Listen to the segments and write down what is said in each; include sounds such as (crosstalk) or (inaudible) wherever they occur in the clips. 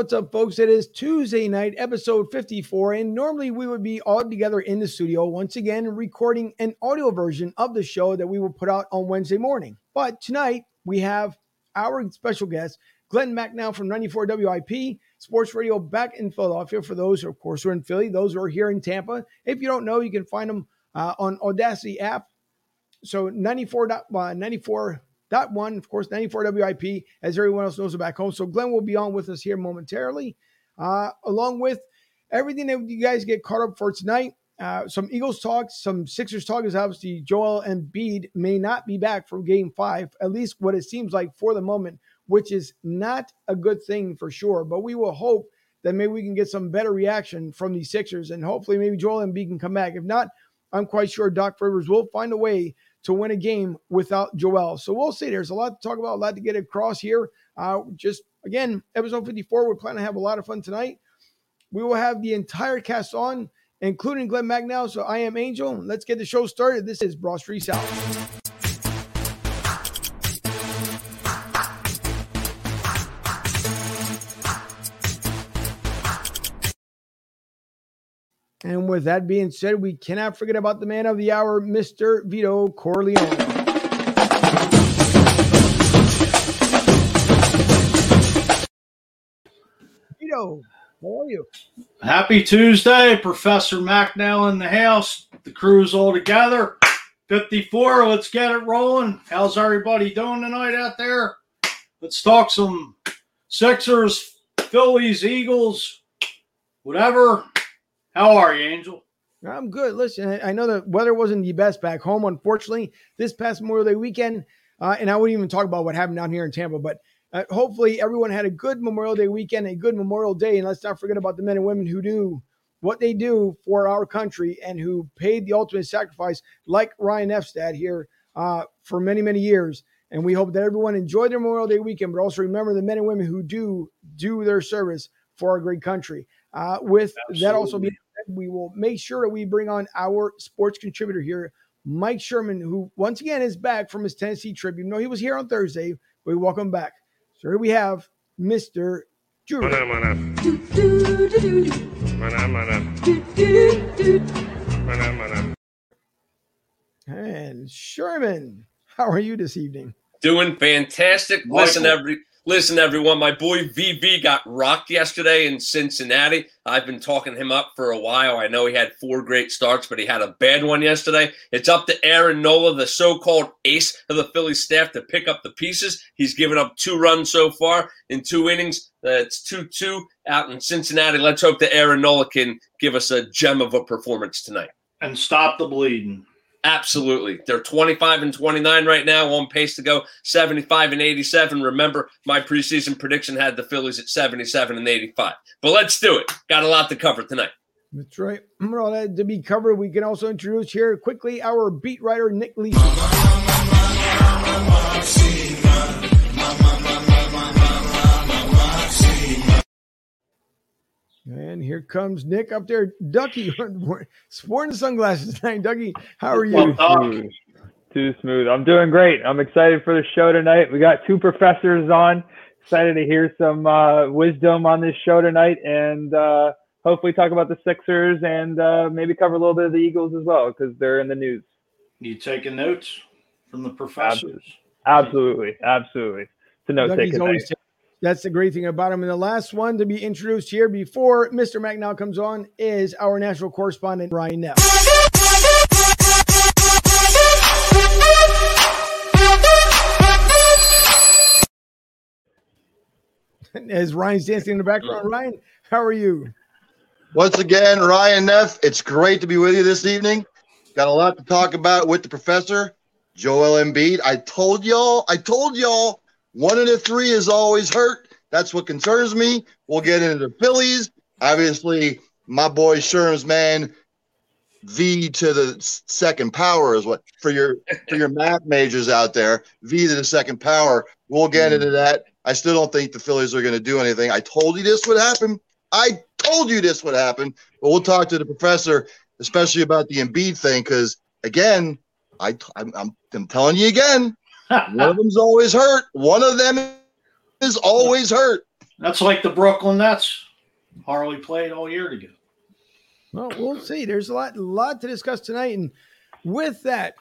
What's up, folks? It is Tuesday night, episode 54, and normally we would be all together in the studio once again recording an audio version of the show that we will put out on Wednesday morning. But tonight we have our special guest, Glenn Macnow from 94 WIP Sports Radio back in Philadelphia. For those, of course, who are in Philly, those who are here in Tampa. If you don't know, you can find them uh, on Audacy app. So 94, uh, 94 Dot one, of course, 94 WIP, as everyone else knows back home. So Glenn will be on with us here momentarily, uh, along with everything that you guys get caught up for tonight. Uh, some Eagles talk, some Sixers talk is obviously Joel Embiid may not be back for game five, at least what it seems like for the moment, which is not a good thing for sure. But we will hope that maybe we can get some better reaction from these Sixers and hopefully maybe Joel and Embiid can come back. If not, I'm quite sure Doc Rivers will find a way to win a game without Joel. So we'll see. There's a lot to talk about, a lot to get across here. Uh, just again, episode 54. We're planning to have a lot of fun tonight. We will have the entire cast on, including Glenn Macnow. So I am Angel. Let's get the show started. This is Broad Street South. And with that being said, we cannot forget about the man of the hour, Mr. Vito Corleone. Vito, how are you? Happy Tuesday, Professor Macnow in the house. The crew's all together. 54, let's get it rolling. How's everybody doing tonight out there? Let's talk some Sixers, Phillies, Eagles, whatever. How are you, Angel? I'm good. Listen, I know the weather wasn't the best back home, unfortunately, this past Memorial Day weekend. Uh, and I wouldn't even talk about what happened down here in Tampa, but uh, hopefully everyone had a good Memorial Day weekend, a good Memorial Day. And let's not forget about the men and women who do what they do for our country and who paid the ultimate sacrifice, like Ryan Efstad here uh, for many, many years. And we hope that everyone enjoyed their Memorial Day weekend, but also remember the men and women who do do their service for our great country. Uh, with Absolutely. that also being said, we will make sure that we bring on our sports contributor here, Mike Sherman, who once again is back from his Tennessee trip. You know he was here on Thursday, but we welcome back. So here we have Mr. Drew. Mana, mana. Mana, mana. Mana, mana. And Sherman, how are you this evening? Doing fantastic. Listen, every Listen, everyone, my boy VV got rocked yesterday in Cincinnati. I've been talking him up for a while. I know he had four great starts, but he had a bad one yesterday. It's up to Aaron Nola, the so called ace of the Phillies staff, to pick up the pieces. He's given up two runs so far in two innings. That's 2 2 out in Cincinnati. Let's hope that Aaron Nola can give us a gem of a performance tonight. And stop the bleeding. Absolutely. They're 25 and 29 right now, on pace to go 75 and 87. Remember, my preseason prediction had the Phillies at 77 and 85. But let's do it. Got a lot to cover tonight. That's right. Mm, All that to be covered. We can also introduce here quickly our beat writer, Nick Lee. And here comes Nick up there. Ducky, (laughs) sporting sunglasses tonight. Ducky, how are you? Well, Too smooth. I'm doing great. I'm excited for the show tonight. We got two professors on. Excited to hear some uh, wisdom on this show tonight and uh, hopefully talk about the Sixers and uh, maybe cover a little bit of the Eagles as well because they're in the news. You taking notes from the professors? Absolutely. Absolutely. It's a note taking. That's the great thing about him. And the last one to be introduced here before Mr. Macnow comes on is our national correspondent, Ryan Neff. (laughs) As Ryan's dancing in the background, Ryan, how are you? Once again, Ryan Neff, it's great to be with you this evening. Got a lot to talk about with the professor, Joel Embiid. I told y'all, I told y'all one of the three is always hurt. That's what concerns me. We'll get into the Phillies. Obviously, my boy Sherm's man, V to the second power is what for your for your math majors out there. V to the second power. We'll get mm. into that. I still don't think the Phillies are going to do anything. I told you this would happen. I told you this would happen. But we'll talk to the professor, especially about the Embiid thing, because again, I I'm, I'm, I'm telling you again, one of them's always hurt. One of them is always hurt. That's like the Brooklyn Nets. Harley played all year together. Well, we'll see. There's a lot, lot to discuss tonight, and with that,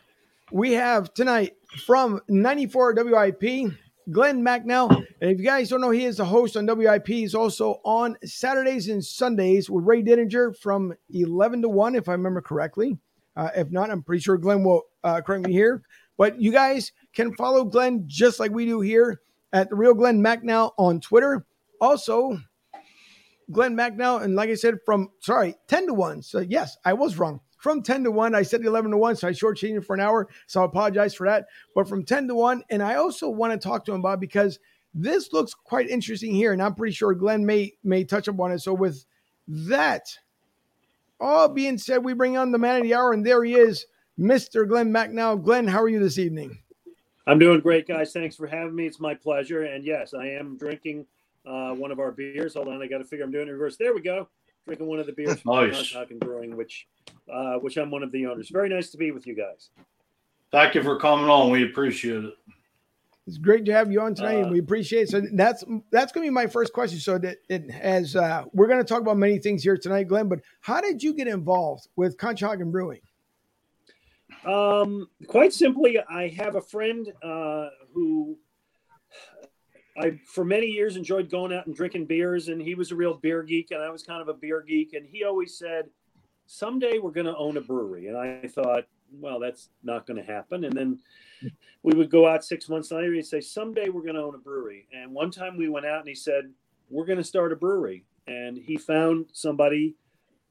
we have tonight from 94 WIP, Glenn Macnow. And if you guys don't know, he is the host on WIP. He's also on Saturdays and Sundays with Ray Didinger from 11 to 1, if I remember correctly. Uh, if not, I'm pretty sure Glenn will uh, correct me here. But you guys can follow Glenn just like we do here at the Real Glenn Macnow on Twitter. Also, Glenn Macnow, and like I said, from sorry, 10 to 1. So yes, I was wrong. From 10 to 1, I said 11 to 1, so I shortchanged it for an hour. So I apologize for that. But from 10 to 1, and I also want to talk to him about because this looks quite interesting here, and I'm pretty sure Glenn may may touch upon it. So with that all being said, we bring on the man of the hour, and there he is, Mr. Glenn Macnow. Glenn, how are you this evening? I'm doing great, guys. Thanks for having me. It's my pleasure. And yes, I am drinking uh, one of our beers. Hold on, I got to figure I'm doing it reverse. There we go. Drinking one of the beers from nice. Talking Brewing, which uh, which I'm one of the owners. Very nice to be with you guys. Thank you for coming on. We appreciate it. It's great to have you on tonight, uh, and we appreciate it. So that's that's going to be my first question. So that it has uh, we're going to talk about many things here tonight, Glenn. But how did you get involved with Conshohocken Brewing? Um, quite simply, I have a friend uh, who I for many years enjoyed going out and drinking beers, and he was a real beer geek, and I was kind of a beer geek, and he always said, "Someday we're going to own a brewery," and I thought, well, that's not going to happen, and then we would go out six months later. He'd say, "Someday we're going to own a brewery." And one time we went out and he said, "We're going to start a brewery." And he found somebody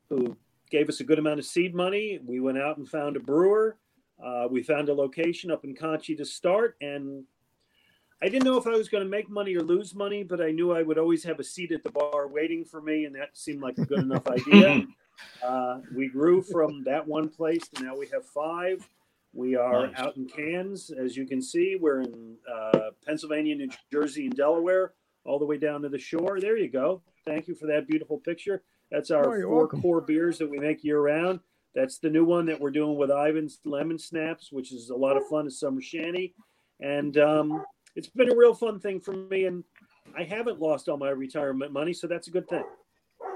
who gave us a good amount of seed money. We went out and found a brewer. Uh, we found a location up in Conshy to start, and I didn't know if I was going to make money or lose money, but I knew I would always have a seat at the bar waiting for me, and that seemed like a good enough (laughs) idea. Uh, we grew from that one place to now we have five. We are nice. out in Cairns, as you can see. We're in uh, Pennsylvania, New Jersey, and Delaware, all the way down to the shore. There you go. Thank you for that beautiful picture. That's our oh, four welcome. core beers that we make year round. That's the new one that we're doing with Ivan's Lemon Snaps, which is a lot of fun. A summer shanty, and um, it's been a real fun thing for me. And I haven't lost all my retirement money, so that's a good thing.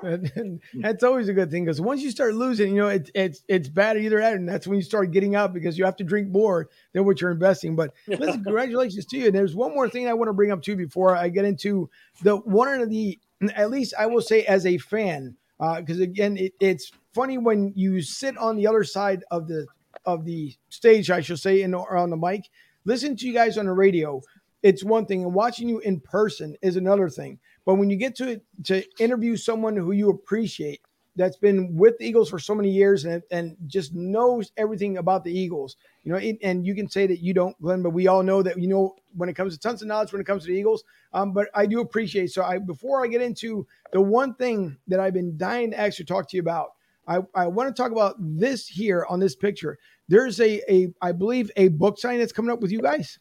(laughs) that's always a good thing because once you start losing, you know, it's it's it's bad either end, and that's when you start getting out because you have to drink more than what you're investing. But (laughs) listen, congratulations to you. And there's one more thing I want to bring up too before I get into the one of the at least I will say as a fan, because uh, again, it, it's funny when you sit on the other side of the of the stage, I should say, in or on the mic, listen to you guys on the radio. It's one thing, and watching you in person is another thing. But when you get to to interview someone who you appreciate, that's been with the Eagles for so many years and, and just knows everything about the Eagles, you know, it, and you can say that you don't, Glenn, but we all know that you know when it comes to tons of knowledge when it comes to the Eagles. Um, but I do appreciate. So I before I get into the one thing that I've been dying to actually talk to you about, I, I want to talk about this here on this picture. There's a a I believe a book sign that's coming up with you guys.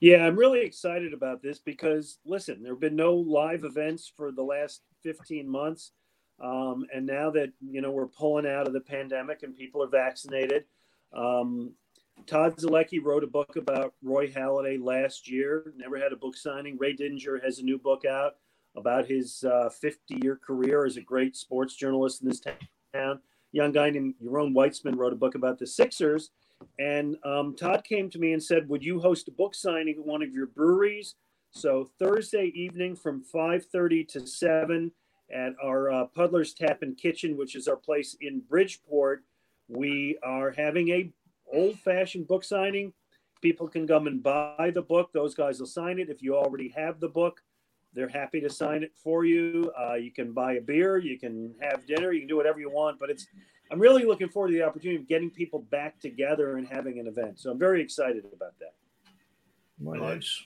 Yeah, I'm really excited about this because listen, there have been no live events for the last 15 months. Um, and now that you know we're pulling out of the pandemic and people are vaccinated, um, Todd Zolecki wrote a book about Roy Halladay last year. Never had a book signing. Ray Didinger has a new book out about his 50-year uh, career as a great sports journalist in this town. Young guy named Jerome Weitzman wrote a book about the Sixers, and um, Todd came to me and said, "Would you host a book signing at one of your breweries?" So Thursday evening from 5:30 to 7 at our uh, Puddler's Tap and Kitchen, which is our place in Bridgeport, we are having a old-fashioned book signing. People can come and buy the book. Those guys will sign it. If you already have the book, they're happy to sign it for you. Uh, you can buy a beer, you can have dinner, you can do whatever you want. But it's I'm really looking forward to the opportunity of getting people back together and having an event. So I'm very excited about that. Nice.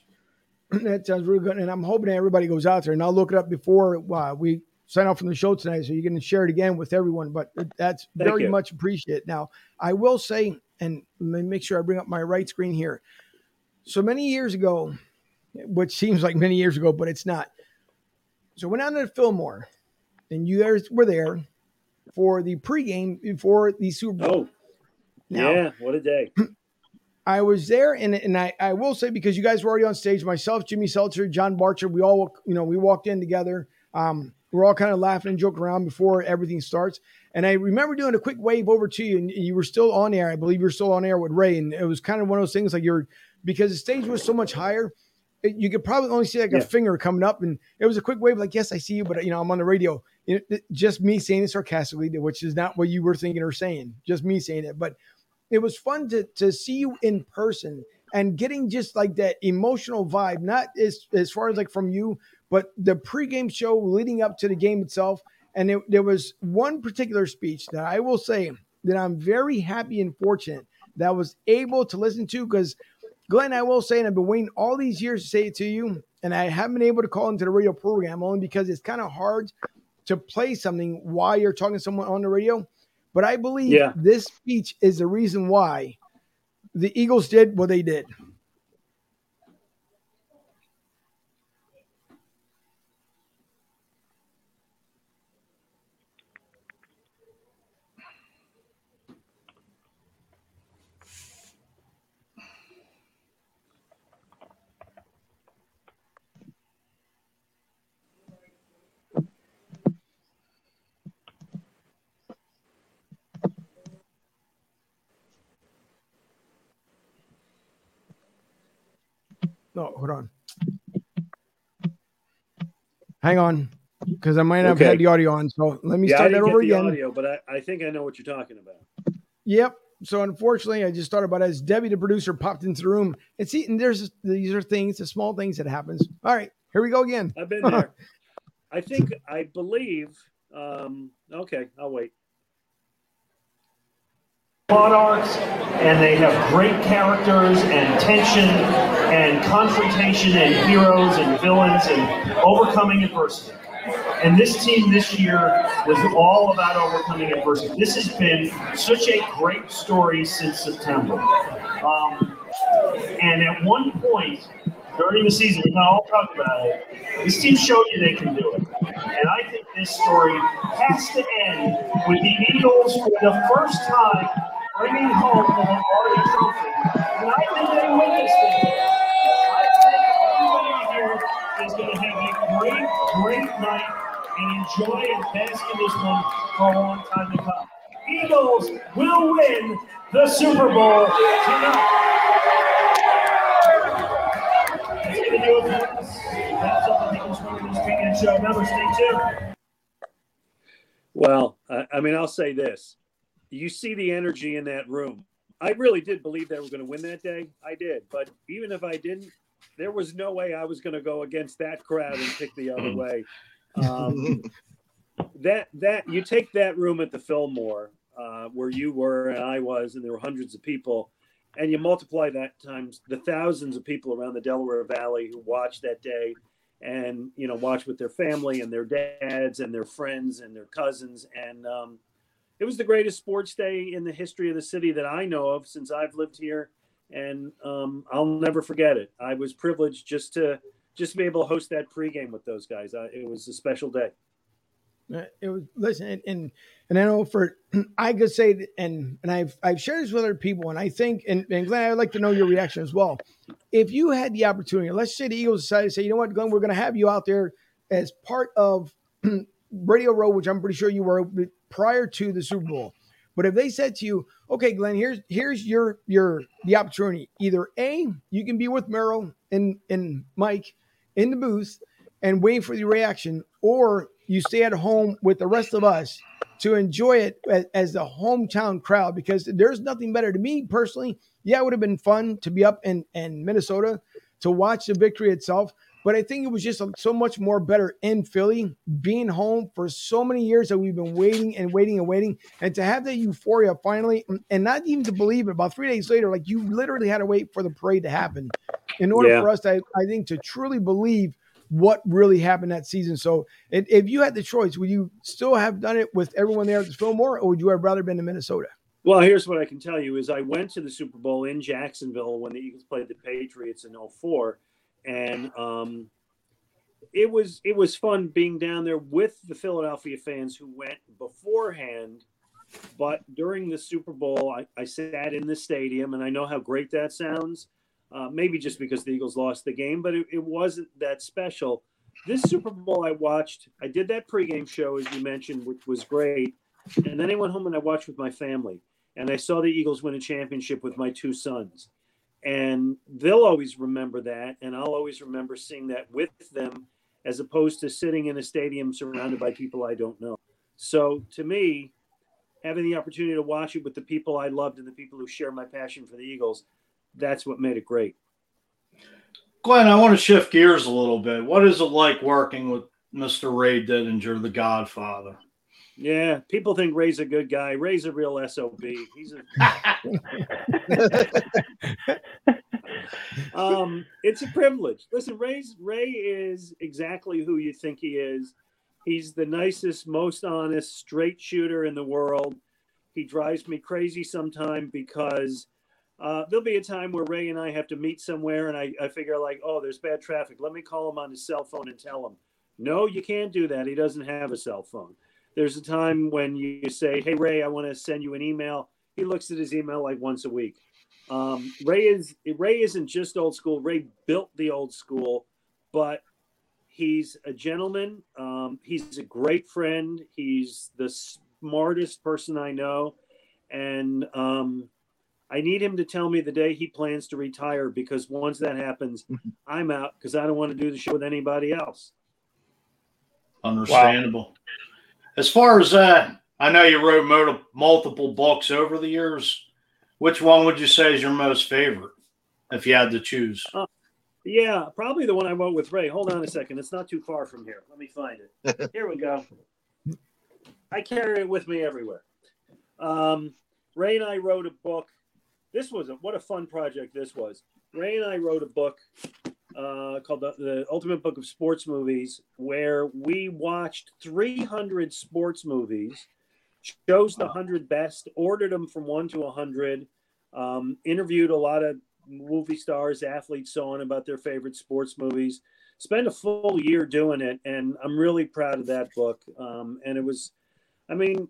That sounds really good, and I'm hoping everybody goes out there. And I'll look it up before uh, we sign off from the show tonight, so you can share it again with everyone. But that's Thank very you. much appreciated. Now, I will say, and let me make sure I bring up my right screen here. So many years ago, which seems like many years ago, but it's not. So went out to Fillmore, and you guys were there for the pregame before the Super Bowl. Oh, now, yeah! What a day! (clears throat) I was there, and and I, I will say because you guys were already on stage, myself, Jimmy Seltzer, John Barcher, we all you know we walked in together. Um, we're all kind of laughing and joking around before everything starts. And I remember doing a quick wave over to you, and you were still on air. I believe you were still on air with Ray, and it was kind of one of those things like you're because the stage was so much higher. It, you could probably only see like Yeah. a finger coming up, and it was a quick wave, like "Yes, I see you," but you know I'm on the radio. You know, just me saying it sarcastically, which is not what you were thinking or saying. Just me saying it, but it was fun to to see you in person and getting just like that emotional vibe, not as as far as like from you, but the pregame show leading up to the game itself. And it, there was one particular speech that I will say that I'm very happy and fortunate that I was able to listen to because Glenn, I will say, and I've been waiting all these years to say it to you, and I haven't been able to call into the radio program only because it's kind of hard to play something while you're talking to someone on the radio. But I believe Yeah. this speech is the reason why the Eagles did what they did. No, hold on. Hang on, because I might not have had the audio on. So let me Yeah, start that didn't over get the again. audio, but I, I think I know what you're talking about. Yep. So unfortunately, I just thought about it as Debbie, the producer, popped into the room. And see, and there's these are things, the small things that happens. All right, here we go again. I've been there. (laughs) I think I believe. Um, okay, I'll wait. plot arcs and they have great characters and tension and confrontation and heroes and villains and overcoming adversity. And this team this year was all about overcoming adversity. This has been such a great story since September. Um, and at one point during the season, we all talk about it, this team showed you they can do it. And I think this story has to end with the Eagles for the first time bringing home the Lombardi Trophy. And I think they win this thing. I think everybody here is going to have a great, great night and enjoy and bask in this one for a long time to come. Eagles will win the Super Bowl tonight. Well, I mean, I'll say this: you see the energy in that room. I really did believe they were going to win that day. I did, but even if I didn't, there was no way I was going to go against that crowd and pick the (clears throat) other way. Um, (laughs) that that you take that room at the Fillmore uh, where you were and I was, and there were hundreds of people, and you multiply that times the thousands of people around the Delaware Valley who watched that day, and you know watch with their family and their dads and their friends and their cousins, and um, it was the greatest sports day in the history of the city that I know of since I've lived here, and um, I'll never forget it. I was privileged just to just to be able to host that pregame with those guys. It was a special day. Uh, It was listen, and and, and I know for (clears throat) I could say, and and I've I've shared this with other people, and I think, and, and Glenn, I'd like to know your reaction as well. If you had the opportunity, let's say the Eagles decided to say, you know what, Glenn, we're going to have you out there as part of (clears throat) Radio Row, which I'm pretty sure you were prior to the Super Bowl. But if they said to you, okay, Glenn, here's here's your your the opportunity. Either A, you can be with Merrill and and Mike in the booth and wait for the reaction, or you stay at home with the rest of us to enjoy it as, as the hometown crowd because there's nothing better to me personally. Yeah, it would have been fun to be up in, in Minnesota to watch the victory itself, but I think it was just so much more better in Philly, being home for so many years that we've been waiting and waiting and waiting, and to have that euphoria finally, and not even to believe it. About three days later, like you literally had to wait for the parade to happen in order Yeah. for us to, I think, to truly believe what really happened that season. So, if, if you had the choice, would you still have done it with everyone there at the Fillmore, or would you have rather been in Minnesota? Well, here's what I can tell you is I went to the Super Bowl in Jacksonville when the Eagles played the Patriots in 04 and um, it was it was fun being down there with the Philadelphia fans who went beforehand But during the Super Bowl, I, I sat in the stadium, and I know how great that sounds. Uh, maybe just because the Eagles lost the game, but it, it wasn't that special. This Super Bowl I watched, I did that pregame show, as you mentioned, which was great. And then I went home and I watched with my family. And I saw the Eagles win a championship with my two sons. And they'll always remember that. And I'll always remember seeing that with them as opposed to sitting in a stadium surrounded by people I don't know. So to me, having the opportunity to watch it with the people I loved and the people who share my passion for the Eagles, that's what made it great. Glenn, I want to shift gears a little bit. What is it like working with Mr. Ray Didinger, the Godfather? Yeah, people think Ray's a good guy. Ray's a real SOB. He's a (laughs) um, it's a privilege. Listen, Ray's Ray is exactly who you think he is. He's the nicest, most honest, straight shooter in the world. He drives me crazy sometimes because uh, there'll be a time where Ray and I have to meet somewhere, and I, I figure like, oh, there's bad traffic. Let me call him on his cell phone and tell him. No, you can't do that. He doesn't have a cell phone. There's a time when you say, hey Ray, I want to send you an email. He looks at his email like once a week. Um, Ray is Ray isn't just old school. Ray built the old school, but he's a gentleman. Um, he's a great friend. He's the smartest person I know, and um, I need him to tell me the day he plans to retire because once that happens. (laughs) I'm out because I don't want to do the show with anybody else. Understandable. Wow. As far as that, uh, I know you wrote multiple books over the years. Which one would you say is your most favorite, if you had to choose? Uh, yeah, probably the one I wrote with Ray. Hold on a second; it's not too far from here. Let me find it. (laughs) here we go. I carry it with me everywhere. Um, Ray and I wrote a book this was a, what a fun project this was. Ray and I wrote a book uh, called the, the, Ultimate Book of Sports Movies, where we watched 300 sports movies, chose the 100 best, ordered them from 1 to 100, um, interviewed a lot of movie stars, athletes, so on about their favorite sports movies. Spent a full year doing it, and I'm really proud of that book. Um, and it was, I mean,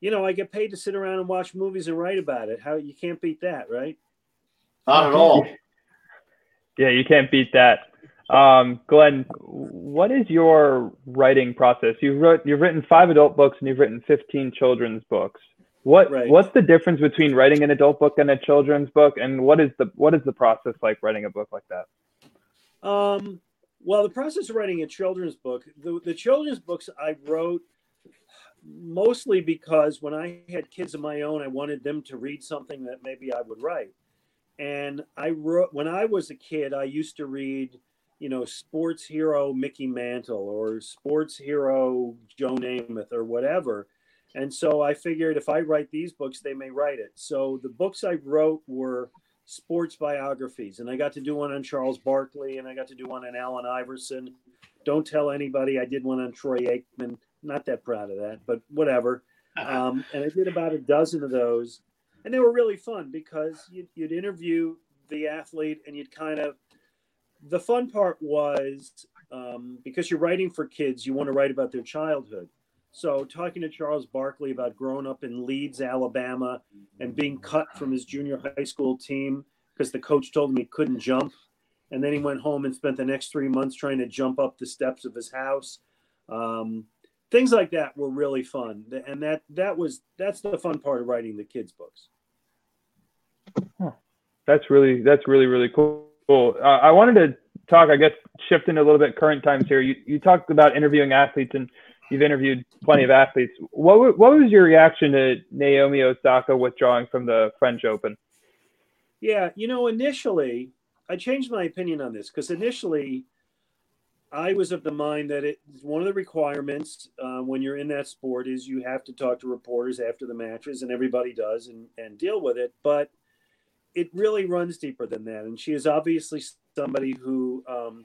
you know, I get paid to sit around and watch movies and write about it. How you can't beat that, right? Not at all. Yeah, you can't beat that. Um, Glenn, what is your writing process? You've wrote, you've written five adult books and you've written 15 children's books. What right. what's the difference between writing an adult book and a children's book, and what is the what is the process like writing a book like that? Um, well, the process of writing a children's book, the, the children's books I wrote mostly because when I had kids of my own, I wanted them to read something that maybe I would write. And I wrote when I was a kid, I used to read, you know, sports hero Mickey Mantle or sports hero Joe Namath or whatever. And so I figured if I write these books, they may write it. So the books I wrote were sports biographies, and I got to do one on Charles Barkley, and I got to do one on Allen Iverson. Don't tell anybody I did one on Troy Aikman not that proud of that, but whatever. (laughs) Um, and I did about a dozen of those, and they were really fun because you'd, you'd interview the athlete and you'd kind of. The fun part was um, because you're writing for kids, you want to write about their childhood. So, talking to Charles Barkley about growing up in Leeds, Alabama, and being cut from his junior high school team because the coach told him he couldn't jump. And then he went home and spent the next three months trying to jump up the steps of his house. Um, things like that were really fun. And that that was that's the fun part of writing the kids books. Huh. that's really that's really really cool. Uh, i wanted to talk i guess shifting a little bit current times here. You, you talked about interviewing athletes and you've interviewed plenty of athletes. What, what was your reaction to naomi osaka withdrawing from the french open? Yeah you know initially i changed my opinion on this because initially I was of the mind that it's one of the requirements uh, when you're in that sport is you have to talk to reporters after the matches, and everybody does, and, and deal with it. But it really runs deeper than that. And she is obviously somebody who um,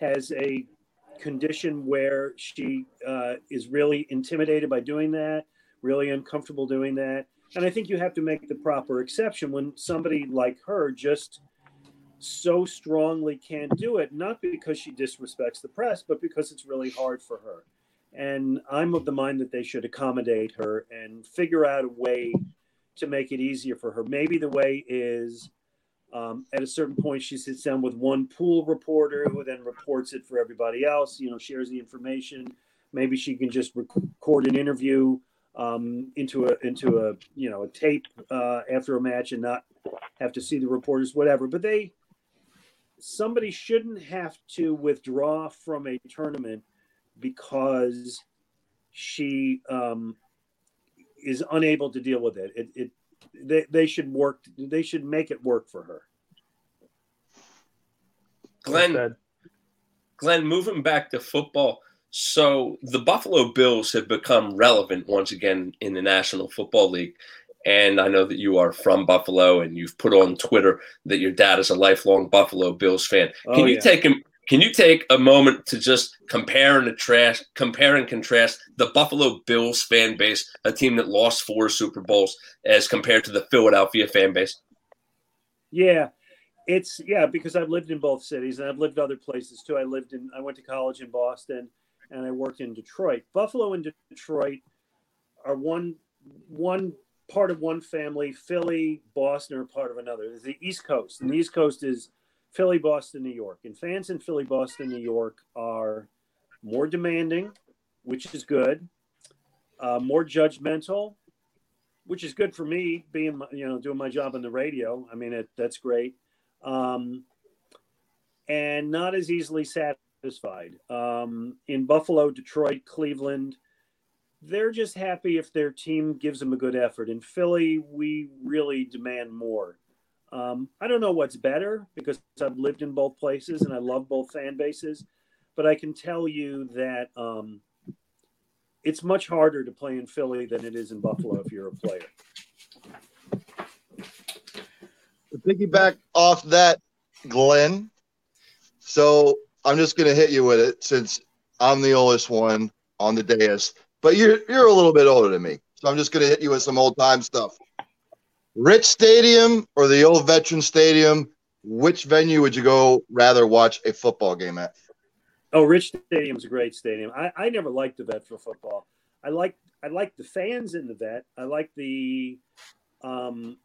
has a condition where she uh, is really intimidated by doing that, really uncomfortable doing that. And I think you have to make the proper exception when somebody like her just so strongly can't do it, not because she disrespects the press, but because it's really hard for her. And I'm of the mind that they should accommodate her and figure out a way to make it easier for her. Maybe the way is um, at a certain point, she sits down with one pool reporter who then reports it for everybody else, you know, shares the information. Maybe she can just record an interview um, into a into a you know a tape uh, after a match and not have to see the reporters, whatever. But they somebody shouldn't have to withdraw from a tournament because she um, is unable to deal with it. It, it they, they should work. They should make it work for her. Glenn, Glenn, moving back to football. So the Buffalo Bills have become relevant once again in the National Football League. And I know that you are from Buffalo and you've put on Twitter that your dad is a lifelong Buffalo Bills fan. Oh, can oh, you yeah. take him can you take a moment to just compare and contrast, compare and contrast the Buffalo Bills fan base, a team that lost four Super Bowls, as compared to the Philadelphia fan base? Yeah, it's yeah because I've lived in both cities and I've lived other places too. I lived in I went to college in Boston and I worked in Detroit. Buffalo and Detroit are one one part of one family. Philly, Boston are part of another. The East Coast, and the East Coast is Philly, Boston, New York. And fans in Philly, Boston, New York are more demanding, which is good, uh, more judgmental, which is good for me being, you know, doing my job on the radio. I mean, it, that's great. Um, and not as easily satisfied. Um, in Buffalo, Detroit, Cleveland, they're just happy if their team gives them a good effort. In Philly, we really demand more. Um, I don't know what's better because I've lived in both places and I love both fan bases, but I can tell you that um, it's much harder to play in Philly than it is in Buffalo if you're a player. To piggyback off that, Glenn. So I'm just going to hit you with it since I'm the oldest one on the dais, but you're you're a little bit older than me, so I'm just going to hit you with some old time stuff. Rich Stadium or the old Veteran Stadium? Which venue would you go rather watch a football game at? Oh, Rich Stadium's a great stadium. I, I never liked the vet for football. I like I like the fans in the vet. I like the um,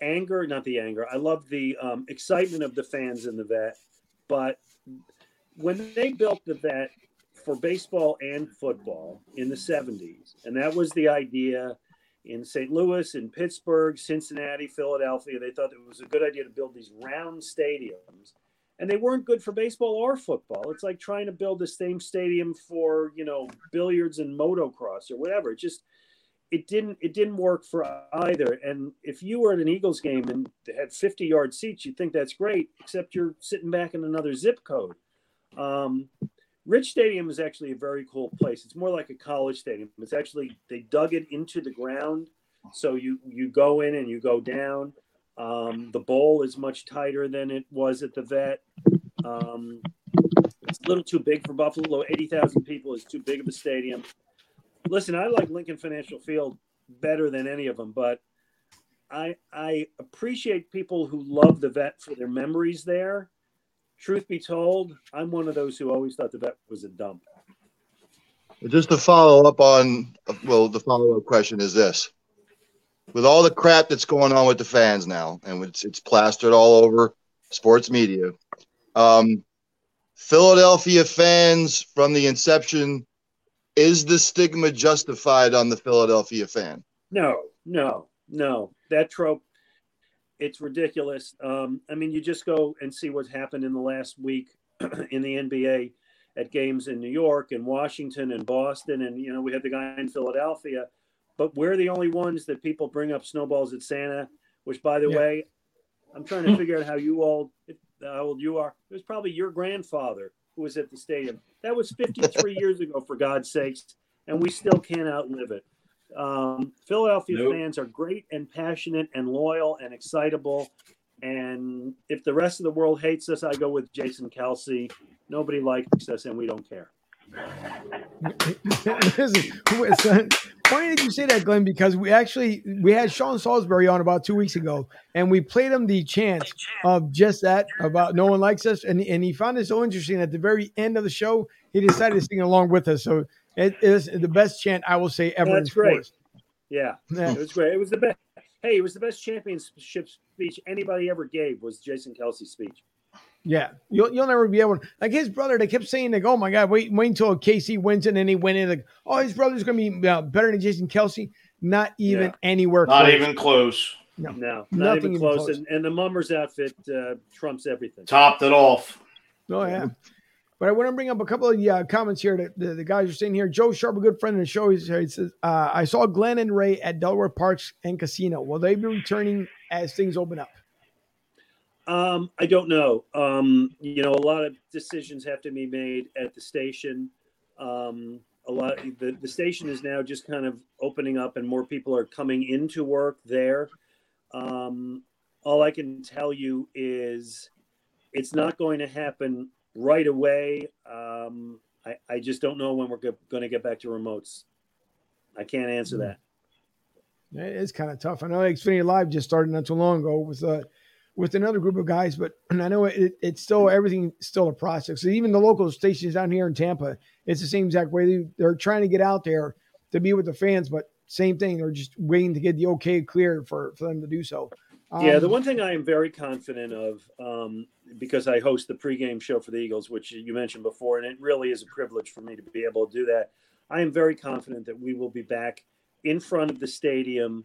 anger, not the anger. I love the um, excitement of the fans in the vet. But when they built the vet for baseball and football in the 70s, and that was the idea in St. Louis, in Pittsburgh, Cincinnati, Philadelphia. They thought it was a good idea to build these round stadiums. And they weren't good for baseball or football. It's like trying to build the same stadium for, you know, billiards and motocross or whatever. It just it didn't it didn't work for either. And if you were at an Eagles game and had 50 yard seats, you'd think that's great, except you're sitting back in another zip code. Um, Rich Stadium is actually a very cool place. It's more like a college stadium. It's actually they dug it into the ground, so you you go in and you go down. Um, the bowl is much tighter than it was at the vet. Um, it's a little too big for Buffalo. Eighty thousand people is too big of a stadium. Listen, I like Lincoln Financial Field better than any of them, but I I appreciate people who love the vet for their memories there truth be told, I'm one of those who always thought the vet was a dump. Just to follow up on, well, the follow up question is this: with all the crap that's going on with the fans now, and it's it's plastered all over sports media, um, Philadelphia fans from the inception, is the stigma justified on the Philadelphia fan? No, no, no. That trope it's ridiculous. Um, I mean, you just go and see what's happened in the last week (clears throat) in the NBA at games in New York and Washington and Boston, and you know we had the guy in Philadelphia, but we're the only ones that people bring up snowballs at Santa. Which, by the yeah. way, I'm trying to (laughs) figure out how you all, how old you are. It was probably your grandfather who was at the stadium. That was 53 (laughs) years ago, for God's sakes, and we still can't outlive it. Um, Philadelphia nope. fans are great and passionate and loyal and excitable. And if the rest of the world hates us, I go with Jason Kelce. Nobody likes us, and we don't care. (laughs) Listen, funny that you say that, Glenn, because we actually we had Sean Salisbury on about two weeks ago, and we played him the chant of just that about no one likes us, and and he found it so interesting. At the very end of the show, he decided to sing along with us. So It is the best chant I will say ever. That's in sports. great. Yeah, Yeah. it was great. It was the best. Hey, it was the best championship speech anybody ever gave. Was Jason Kelce's speech? Yeah, you'll you'll never be able. To, like his brother, they kept saying like, "Oh my God, wait wait until Casey wins it," and then he went in like, "Oh, his brother's gonna be uh, better than Jason Kelsey." Not even Yeah. anywhere. Not close. even close. No, not Nothing even even close. close. And, and the Mummers outfit uh, trumps everything. Topped it off. Oh yeah. But I want to bring up a couple of uh, comments here that the, the guys are saying here. Joe Sharp, a good friend of the show, he says, uh, "I saw Glenn and Ray at Delaware Parks and Casino. Will they be returning as things open up?" Um, I don't know. Um, you know, a lot of decisions have to be made at the station. Um, a lot the, the station is now just kind of opening up and more people are coming into work there. Um, all I can tell you is it's not going to happen right away. Um, I, I just don't know when we're going to get back to remotes. I can't answer that. It is kind of tough. I know Xfinity Live just started not too long ago with uh, with another group of guys, but (clears throat) I know it, it's still everything still a process. So even the local stations down here in Tampa, it's the same exact way. They, they're trying to get out there to be with the fans, but same thing. They're just waiting to get the okay clear for, for them to do so. Yeah, the Um, one thing I am very confident of, um, because I host the pregame show for the Eagles, which you mentioned before, and it really is a privilege for me to be able to do that. I am very confident that we will be back in front of the stadium,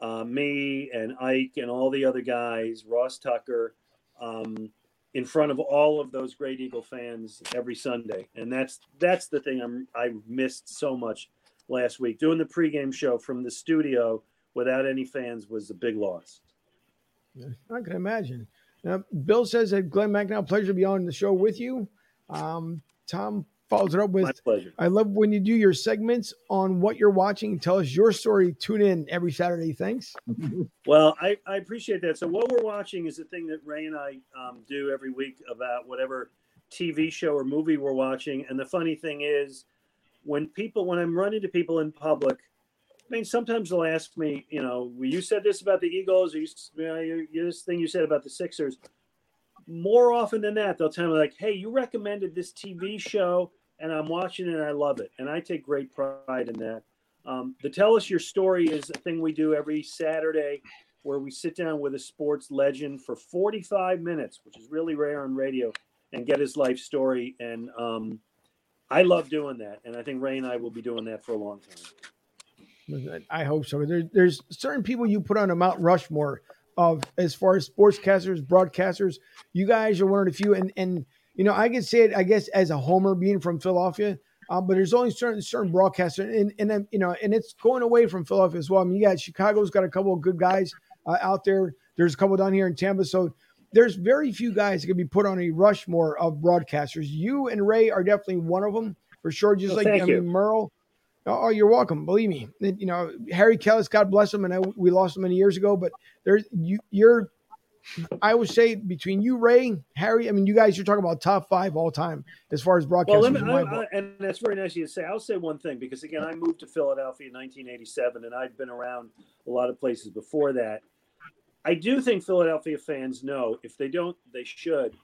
uh, me and Ike and all the other guys, Ross Tucker, um, in front of all of those great Eagle fans every Sunday, and that's that's the thing I'm I missed so much last week. Doing the pregame show from the studio without any fans was a big loss. I can imagine. Bill says that Glenn McNeil, pleasure to be on the show with you. Um, Tom follows it up with My pleasure. I love when you do your segments on what you're watching. Tell us your story. Tune in every Saturday. Thanks. (laughs) Well, I, I appreciate that. So what we're watching is the thing that Ray and I um, do every week about whatever TV show or movie we're watching. And the funny thing is, when people, when I'm running to people in public, mean, sometimes they'll ask me, you know, you said this about the Eagles, or you, you know, this thing you said about the Sixers. More often than that, they'll tell me like, "Hey, you recommended this TV show, and I'm watching it, and I love it." And I take great pride in that. Um, the Tell Us Your Story is a thing we do every Saturday where we sit down with a sports legend for 45 minutes, which is really rare on radio, and get his life story. And um, I love doing that. And I think Ray and I will be doing that for a long time. I hope so. There, there's certain people you put on a Mount Rushmore of as far as sportscasters, broadcasters. You guys are one of the few, and and you know I can say it. I guess as a homer, being from Philadelphia, um, but there's only certain certain broadcasters, and and then, you know, and it's going away from Philadelphia as well. I mean, you got Chicago's got a couple of good guys uh, out there. There's a couple down here in Tampa, so. There's very few guys that can be put on a Rushmore of broadcasters. You and Ray are definitely one of them for sure. Just like I mean, Merle, Oh, you're welcome. Believe me. You know, Harry Kalas, God bless him, and I, we lost him many years ago. But there's you, you're. I would say between you, Ray, Harry. I mean, you guys, you're talking about top five all time as far as broadcasting. Well, let me, I. I, and that's very nice of you to say. I'll say one thing because again, I moved to Philadelphia in 1987, and I've been around a lot of places before that. I do think Philadelphia fans know, if they don't, they should,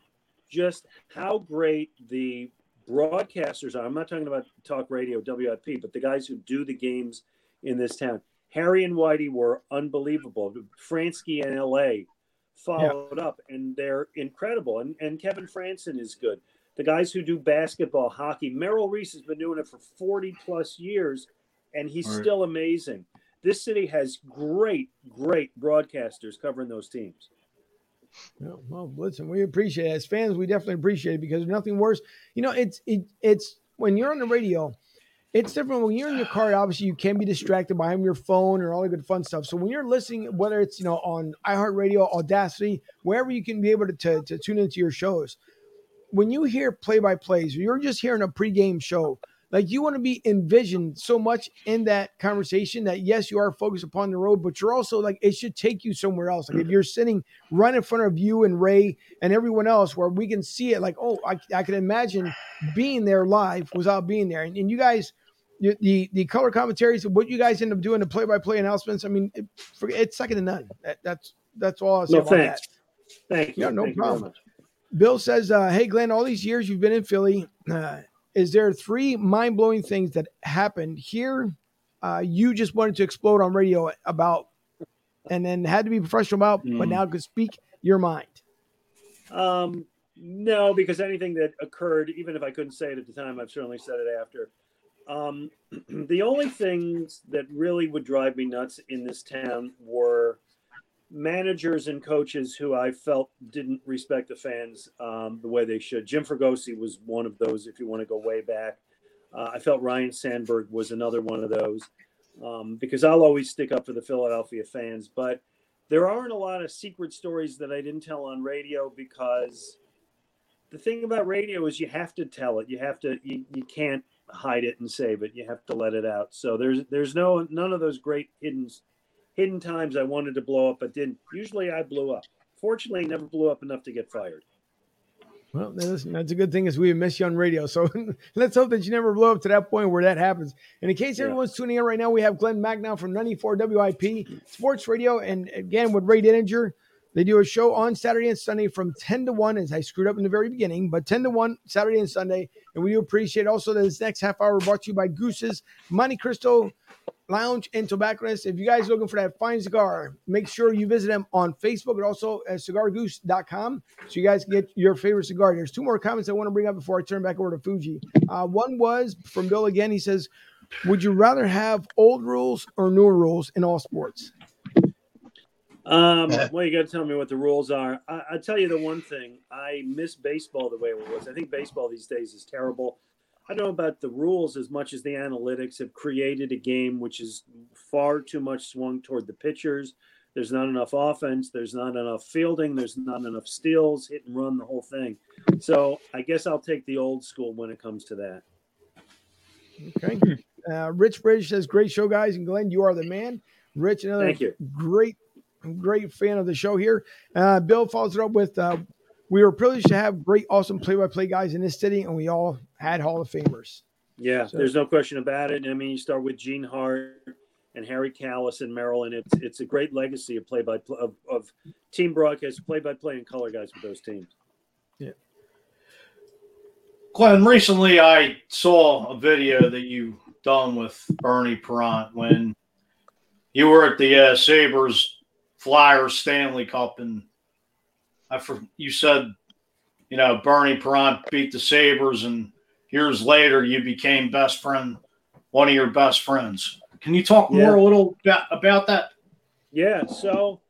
just how great the broadcasters are. I'm not talking about talk radio, WIP, but the guys who do the games in this town. Harry and Whitey were unbelievable. Franzke and LA followed up, and they're incredible. And, and Kevin Frandsen is good the guys who do basketball, hockey. Merrill Reese has been doing it for 40 plus years, and he's Right. still amazing. This city has great, great broadcasters covering those teams. Yeah, well, listen, we appreciate it. As fans, we definitely appreciate it because there's nothing worse. You know, it's it, it's when you're on the radio, it's different when you're in your car. Obviously, you can be distracted by your phone or all the good fun stuff. So when you're listening, whether it's you know on iHeartRadio, Audacy, wherever you can be able to, to, to tune into your shows, when you hear play by plays, you're just hearing a pregame show, like you want to be envisioned so much in that conversation that yes, you are focused upon the road, but you're also like it should take you somewhere else. Like if you're sitting right in front of you and Ray and everyone else, where we can see it, like oh, I, I can imagine being there live without being there. And, and you guys, you, the the color commentaries, what you guys end up doing, the play by play announcements. I mean, it, it's second to none. That, that's that's all I say No, about that. thanks. Thank you. Yeah, no Thank problem. Bill says, uh, "Hey Glenn, all these years you've been in Philly, uh, is there three mind blowing things that happened here? Uh, you just wanted to explode on radio about, and then had to be professional about, mm. but now could speak your mind. Um, no, because anything that occurred, even if I couldn't say it at the time, I've certainly said it after. Um, (clears throat) the only things that really would drive me nuts in this town were managers and coaches who I felt didn't respect the fans um, the way they should. Jim Fregosi was one of those, if you want to go way back. Uh, I felt Ryne Sandberg was another one of those um, because I'll always stick up for the Philadelphia fans. But there aren't a lot of secret stories that I didn't tell on radio because the thing about radio is you have to tell it. You have to, you, you can't hide it and save it. You have to let it out. So there's, there's no, none of those great hidden hidden times I wanted to blow up, but didn't. Usually I blew up. Fortunately, never blew up enough to get fired. Well, that's, that's a good thing is we miss you on radio. So (laughs) let's hope that you never blow up to that point where that happens. And in case yeah. everyone's tuning in right now, we have Glenn Macnow from 94 WIP Sports Radio. And again, with Ray Didinger, they do a show on Saturday and Sunday from 10 to 1, as I screwed up in the very beginning, but 10 to 1 Saturday and Sunday. And we do appreciate also that this next half hour brought to you by Goose's Monte Cristo Lounge and Tobacconist. If you guys are looking for that fine cigar, make sure you visit them on Facebook and also at cigargoose.com so you guys can get your favorite cigar. There's two more comments I want to bring up before I turn back over to Fuji. Uh, one was from Bill again. He says, Would you rather have old rules or newer rules in all sports? Um, (laughs) well, you got to tell me what the rules are. I, will tell you the one thing. I miss baseball the way it was. I think baseball these days is terrible. I don't know about the rules as much as the analytics have created a game which is far too much swung toward the pitchers. There's not enough offense. There's not enough fielding. There's not enough steals, hit and run, the whole thing. So I guess I'll take the old school when it comes to that. Okay. Uh, Rich Bridge says, "Great show, guys." And Glenn, you are the man. Rich, another Thank you. great, great fan of the show here. Uh, Bill follows it up with, uh, "We were privileged to have great, awesome play-by-play guys in this city, and we all had Hall of Famers. Yeah, so. there's no question about it. I mean, you start with Gene Hart and Harry Kalas and Merrill, and it's it's a great legacy of play by play of, of team broadcast, play by play, and color guys with those teams. Yeah. Glenn, recently I saw a video that you done with Bernie Parent when you were at the uh, Sabres Flyers Stanley Cup, and I for, you said, you know, Bernie Parent beat the Sabres and years later you became best friend, one of your best friends. Can you talk yeah. more a little bit about that? Yeah. So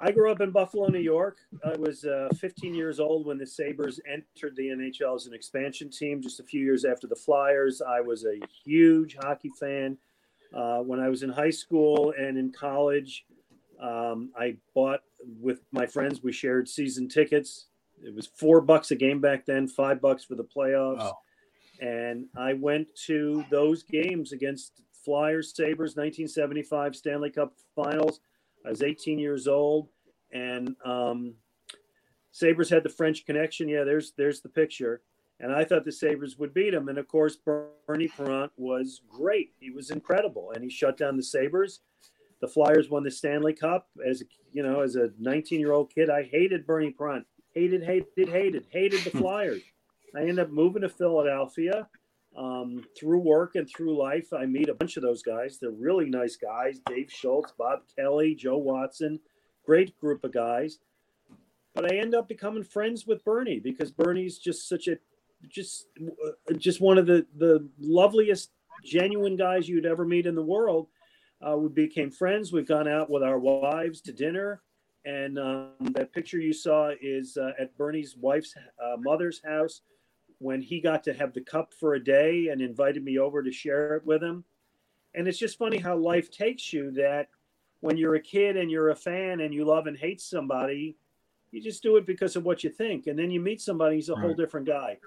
I grew up in Buffalo, New York. I was uh, 15 years old when the Sabres entered the NHL as an expansion team just a few years after the Flyers. I was a huge hockey fan. Uh, when I was in high school and in college, um, I bought with my friends, we shared season tickets. It was four bucks a game back then, five bucks for the playoffs. Oh. And I went to those games against Flyers, Sabres, 1975 Stanley Cup Finals. I was 18 years old, and um, Sabres had the French connection. Yeah, there's there's the picture. And I thought the Sabres would beat them. And of course, Bernie Parent was great. He was incredible, and he shut down the Sabres. The Flyers won the Stanley Cup. As a, you know, as a 19 year old kid, I hated Bernie Parent. Hated, hated, hated, hated the (laughs) Flyers. I ended up moving to Philadelphia um, through work and through life. I meet a bunch of those guys. They're really nice guys. Dave Schultz, Bob Kelly, Joe Watson, great group of guys. But I end up becoming friends with Bernie because Bernie's just such a just uh, just one of the the loveliest genuine guys you'd ever meet in the world. Uh, we became friends. We've gone out with our wives to dinner. And um, that picture you saw is uh, at Bernie's wife's uh, mother's house when he got to have the cup for a day and invited me over to share it with him. And it's just funny how life takes you that when you're a kid and you're a fan and you love and hate somebody, you just do it because of what you think. And then you meet somebody, he's a right. whole different guy.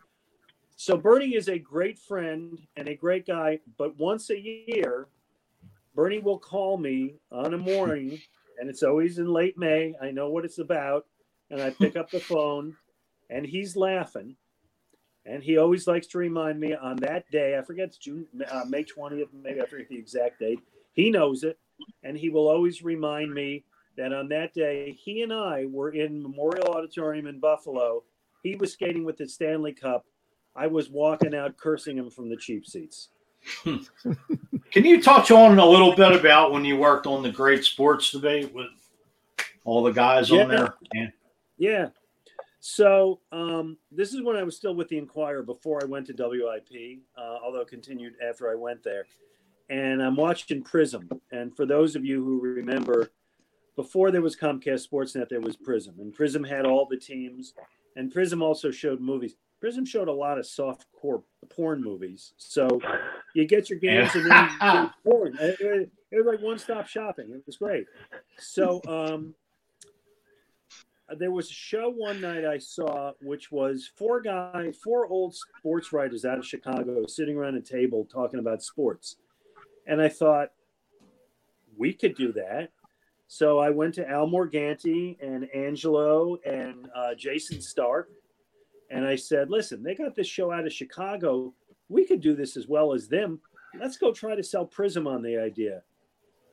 So Bernie is a great friend and a great guy, but once a year, Bernie will call me on a morning, and it's always in late May. I know what it's about. And I pick up the phone, and he's laughing and he always likes to remind me on that day. I forget it's June, uh, May twentieth, maybe I forget the exact date. He knows it, and he will always remind me that on that day he and I were in Memorial Auditorium in Buffalo. He was skating with the Stanley Cup. I was walking out cursing him from the cheap seats. Can you touch on a little bit about when you worked on the great sports debate with all the guys Yeah. on there? Yeah. Yeah. So um, this is when I was still with the Inquirer before I went to WIP, uh, although continued after I went there. And I'm watching Prism. And for those of you who remember, before there was Comcast Sportsnet, there was Prism, and Prism had all the teams. And Prism also showed movies. Prism showed a lot of soft core porn movies. So you get your games and then you (laughs) porn. It, was like one stop shopping. It was great. So um, there was a show one night I saw, which was four guy, four old sports writers out of Chicago sitting around a table talking about sports, and I thought we could do that. So I went to Al Morganti and Angelo and uh, Jayson Stark, and I said, "Listen, they got this show out of Chicago. We could do this as well as them. Let's go try to sell Prism on the idea."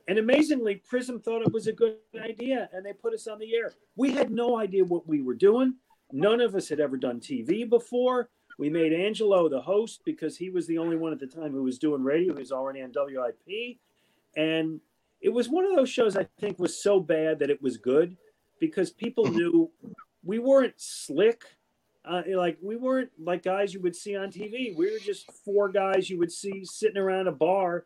And amazingly, Prism thought it was a good idea and they put us on the air. We had no idea what we were doing. None of us had ever done TV before. We made Angelo the host because he was the only one at the time who was doing radio. He was already on WIP. And it was one of those shows I think was so bad that it was good because people knew we weren't slick. Uh, like we weren't like guys you would see on TV. We were just four guys you would see sitting around a bar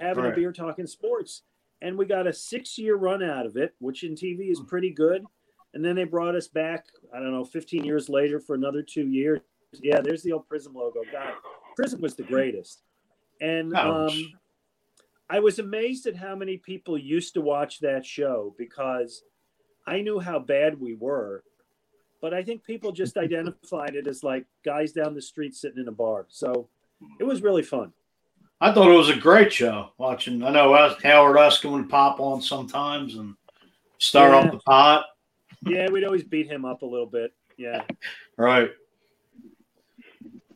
having a beer talking sports. And we got a six year run out of it, which in TV is pretty good. And then they brought us back, I don't know, 15 years later for another two years. Yeah, there's the old Prism logo. God, Prism was the greatest. And um, I was amazed at how many people used to watch that show because I knew how bad we were. But I think people just identified it as like guys down the street sitting in a bar. So it was really fun. I thought it was a great show watching. I know Howard Eskin would pop on sometimes and stir Yeah. up the pot. Yeah, we'd always beat him up a little bit. Yeah. Right.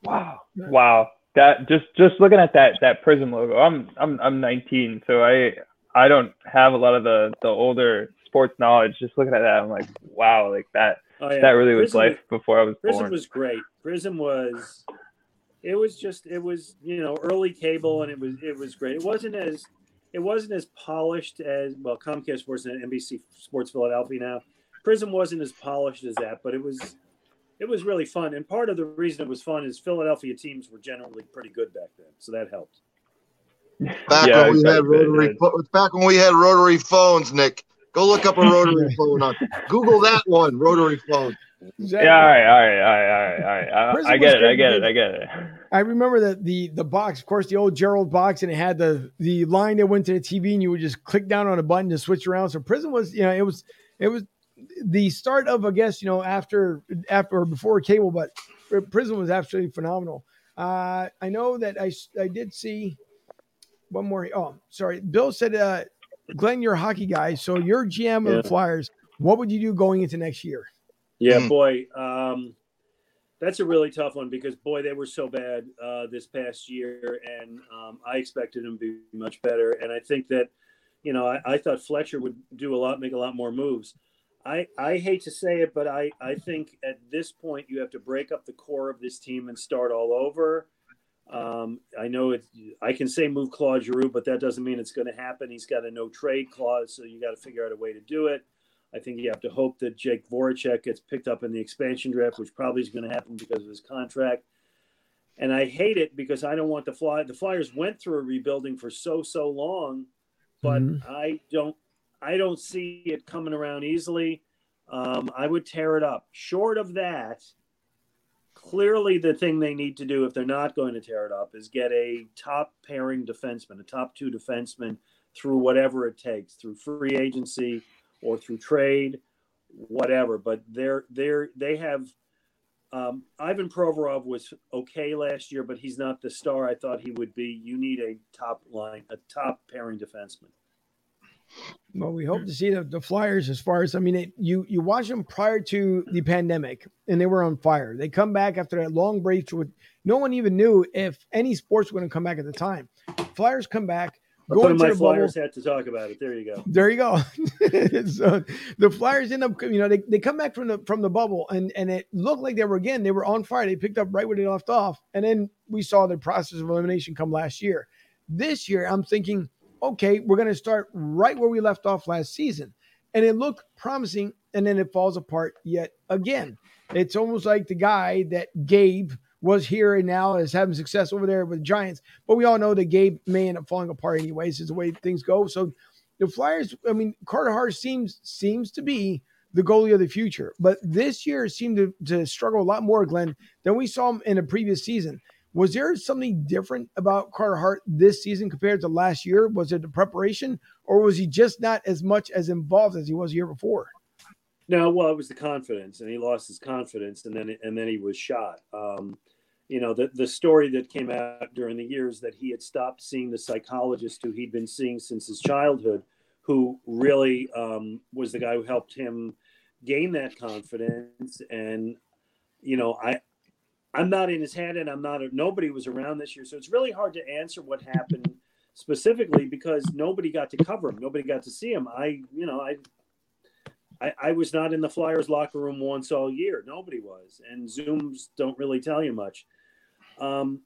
Wow. Wow. That just just looking at that that Prism logo. I'm I'm I'm 19, so I I don't have a lot of the the older sports knowledge. Just looking at that, I'm like, wow, like that Oh, yeah. that really was Prism life before I was Prism born. was great. Prism was, it was just, it was you know early cable, and it was it was great. It wasn't as, it wasn't as polished as well. Comcast Sports and NBC Sports Philadelphia now. Prism wasn't as polished as that, but it was, it was really fun. And part of the reason it was fun is Philadelphia teams were generally pretty good back then, so that helped. Back Yeah, when we had exactly. rotary, back when we had rotary phones, Nick. Go look up a rotary (laughs) phone. On, Google that one, rotary phone. Exactly. Yeah, all right, all right, all right, all right, all right. I, I get it, I get it, I get it. I remember that the the box, of course, the old Jerrold box, and it had the the line that went to the TV, and you would just click down on a button to switch around. So Prism was, you know, it was it was the start of, I guess, you know, after after or before cable, but Prism was absolutely phenomenal. Uh, I know that I I did see one more. Oh, sorry, Bill said, uh, Glenn, you're a hockey guy, so you're GM of Yeah. the Flyers. What would you do going into next year? Yeah, Mm. boy, um, that's a really tough one because boy, they were so bad uh, this past year, and um, I expected them to be much better. And I think that, you know, I, I thought Fletcher would do a lot, make a lot more moves. I, I hate to say it, but I, I think at this point you have to break up the core of this team and start all over. Um, I know it. I can say move Claude Giroux, but that doesn't mean it's going to happen. He's got a no trade clause, so you got to figure out a way to do it. I think you have to hope that Jake Voracek gets picked up in the expansion draft, which probably is going to happen because of his contract. And I hate it because I don't want the fly. The Flyers went through a rebuilding for so so long, but Mhm. I don't. I don't see it coming around easily. Um, I would tear it up. Short of that, clearly the thing they need to do if they're not going to tear it up is get a top pairing defenseman, a top two defenseman through whatever it takes, through free agency or through trade, whatever. But they're they're they have um, Ivan Provorov was okay last year, but he's not the star I thought he would be. You need a top line, a top pairing defenseman. Well, we hope hmm. to see the, the Flyers as far as I mean, it, you you watch them prior to the pandemic, and they were on fire. They come back after that long break. With no one even knew if any sports were going to come back at the time. Flyers come back, put in my Flyers hat to talk about it. There you go. There you go. (laughs) so the Flyers end up, you know, they, they come back from the from the bubble and and it looked like they were again, they were on fire. They picked up right where they left off. And then we saw the process of elimination come last year. This year, I'm thinking, okay, we're gonna start right where we left off last season. And it looked promising, and then it falls apart yet again. It's almost like the guy that Gabe was here and now is having success over there with the Giants. But we all know that Gabe may end up falling apart anyways, is the way things go. So the Flyers, I mean, Carter Hart seems seems to be the goalie of the future. But this year seemed to, to struggle a lot more, Glenn, than we saw him in a previous season. Was there something different about Carter Hart this season compared to last year? Was it the preparation, or was he just not as much as involved as he was the year before? No, well, it was the confidence, and he lost his confidence, and then and then he was shot. Um, you know, the, the story that came out during the years that he had stopped seeing the psychologist who he'd been seeing since his childhood, who really um, was the guy who helped him gain that confidence. And, you know, I, I'm not in his head and I'm not, nobody was around this year. So it's really hard to answer what happened specifically because nobody got to cover him. Nobody got to see him. I, you know, I, I, I, was not in the Flyers locker room once all year. Nobody was. And Zooms don't really tell you much. Um,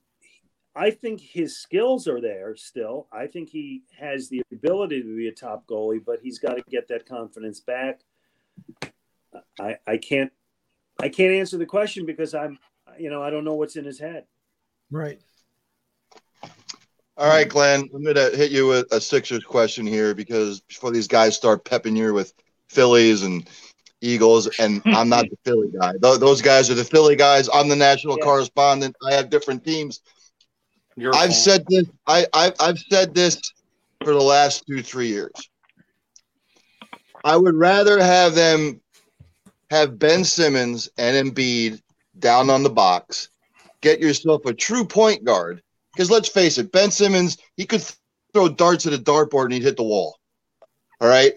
I think his skills are there still. I think he has the ability to be a top goalie, but he's got to get that confidence back. I, I can't I can't answer the question because I'm you know I don't know what's in his head. Right. All right, Glenn. I'm gonna hit you with a Sixers question here because before these guys start pepping you with Phillies and Eagles, and I'm not the (laughs) Philly guy. Th- those guys are the Philly guys. I'm the national yeah. correspondent. I have different teams. Your I've fault. said this. I, I I've said this for the last two three years. I would rather have them have Ben Simmons and Embiid down on the box. Get yourself a true point guard. Because let's face it, Ben Simmons, he could throw darts at a dartboard and he'd hit the wall. All right.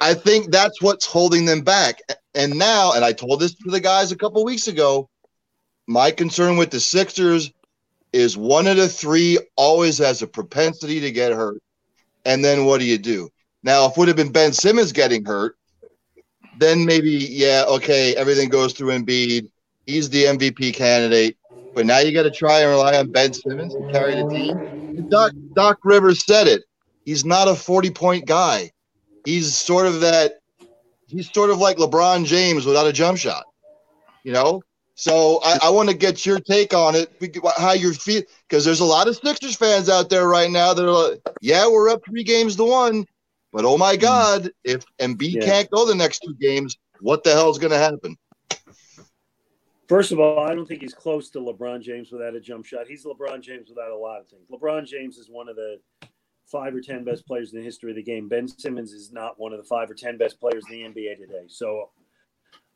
I think that's what's holding them back. And now, and I told this to the guys a couple weeks ago, my concern with the Sixers is one of the three always has a propensity to get hurt. And then what do you do? Now, if it would have been Ben Simmons getting hurt, then maybe, yeah, okay, everything goes through Embiid. He's the MVP candidate. But now you got to try and rely on Ben Simmons to carry the team. Doc, Doc Rivers said it. He's not a 40 point guy he's sort of that he's sort of like LeBron James without a jump shot, you know. So I, I want to get your take on it, how you feel, because there's a lot of Sixers fans out there right now that are like, yeah, we're up three games to one, but oh my hmm. God, if Embiid yeah. can't go the next two games, what the hell is going to happen? First of all, I don't think he's close to LeBron James without a jump shot. He's LeBron James without a lot of things. LeBron James is one of the five or 10 best players in the history of the game. Ben Simmons is not one of the five or 10 best players in the NBA today. So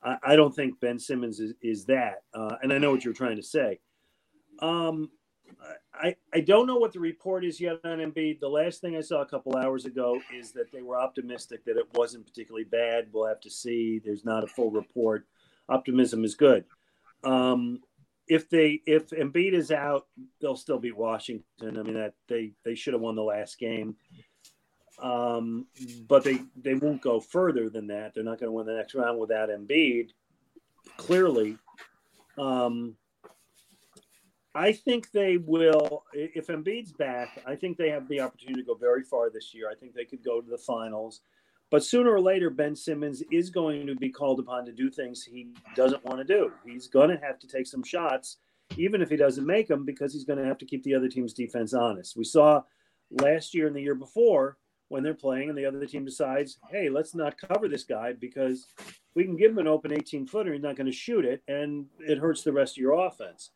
I, I don't think Ben Simmons is, is that. Uh, and I know what you're trying to say. Um, I, I don't know what the report is yet on Embiid. The last thing I saw a couple hours ago is that they were optimistic that it wasn't particularly bad. We'll have to see. There's not a full report. Optimism is good. Um, if they if Embiid is out, they'll still beat Washington. I mean that they they should have won the last game. Um, but they they won't go further than that. They're not going to win the next round without Embiid. Clearly, um, I think they will. If Embiid's back, I think they have the opportunity to go very far this year. I think they could go to the finals. But sooner or later, Ben Simmons is going to be called upon to do things he doesn't want to do. He's going to have to take some shots, even if he doesn't make them, because he's going to have to keep the other team's defense honest. We saw last year and the year before when they're playing and the other team decides, hey, let's not cover this guy because we can give him an open 18 footer. He's not going to shoot it, and it hurts the rest of your offense.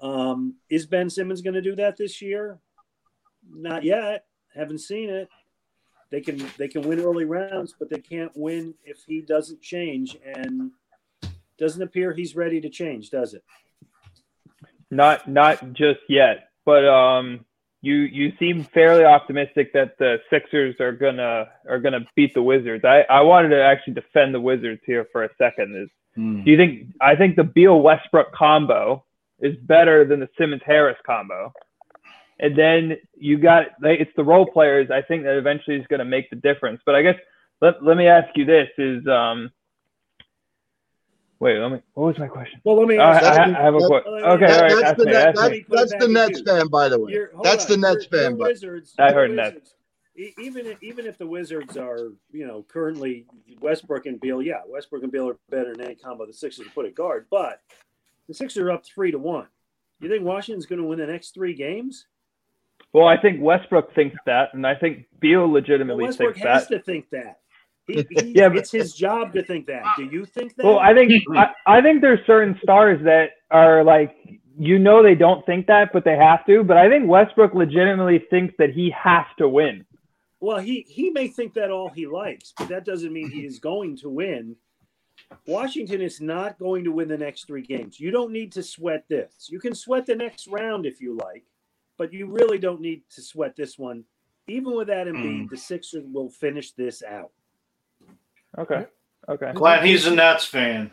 Um, is Ben Simmons going to do that this year? Not yet. Haven't seen it they can they can win early rounds, but they can't win if he doesn't change. And doesn't appear he's ready to change, does it? Not not just yet, but um, you you seem fairly optimistic that the Sixers are gonna are gonna beat the Wizards. I I wanted to actually defend the Wizards here for a second. Is hmm. do you think I think the Beal Westbrook combo is better than the Simmons Harris combo? And then you got it's the role players. I think that eventually is going to make the difference. But I guess let let me ask you this: is um. Wait, let me. What was my question? Well, let me. Uh, Ask I, you- I have a Well, question. Okay, that- all right. that's the, okay, net, that's that's, it. Put it that's back the Nets you. fan, by the way. That's on. the Nets Your- your fan, but Wizards. I heard Nets. Wizards, e- Even if- even if the Wizards are you know currently Westbrook and Beal, yeah, Westbrook and Beal are better than any combo the Sixers put at guard, but the Sixers are up three to one. You think Washington's going to win the next three games? Well, I think Westbrook thinks that, and I think Beal legitimately Well, legitimately Westbrook thinks has that. to think that. He, (laughs) he, Yeah, but- it's his job to think that. Do you think that? Well, I think (laughs) I, I think there's certain stars that are like you know they don't think that, but they have to. But I think Westbrook legitimately thinks that he has to win. Well, he he may think that all he likes, but that doesn't mean he is going to win. Washington is not going to win the next three games. You don't need to sweat this. You can sweat the next round if you like, but you really don't need to sweat this one. Even with that Embiid, the Sixers will finish this out. Okay. Okay. Glad he's a Nets fan.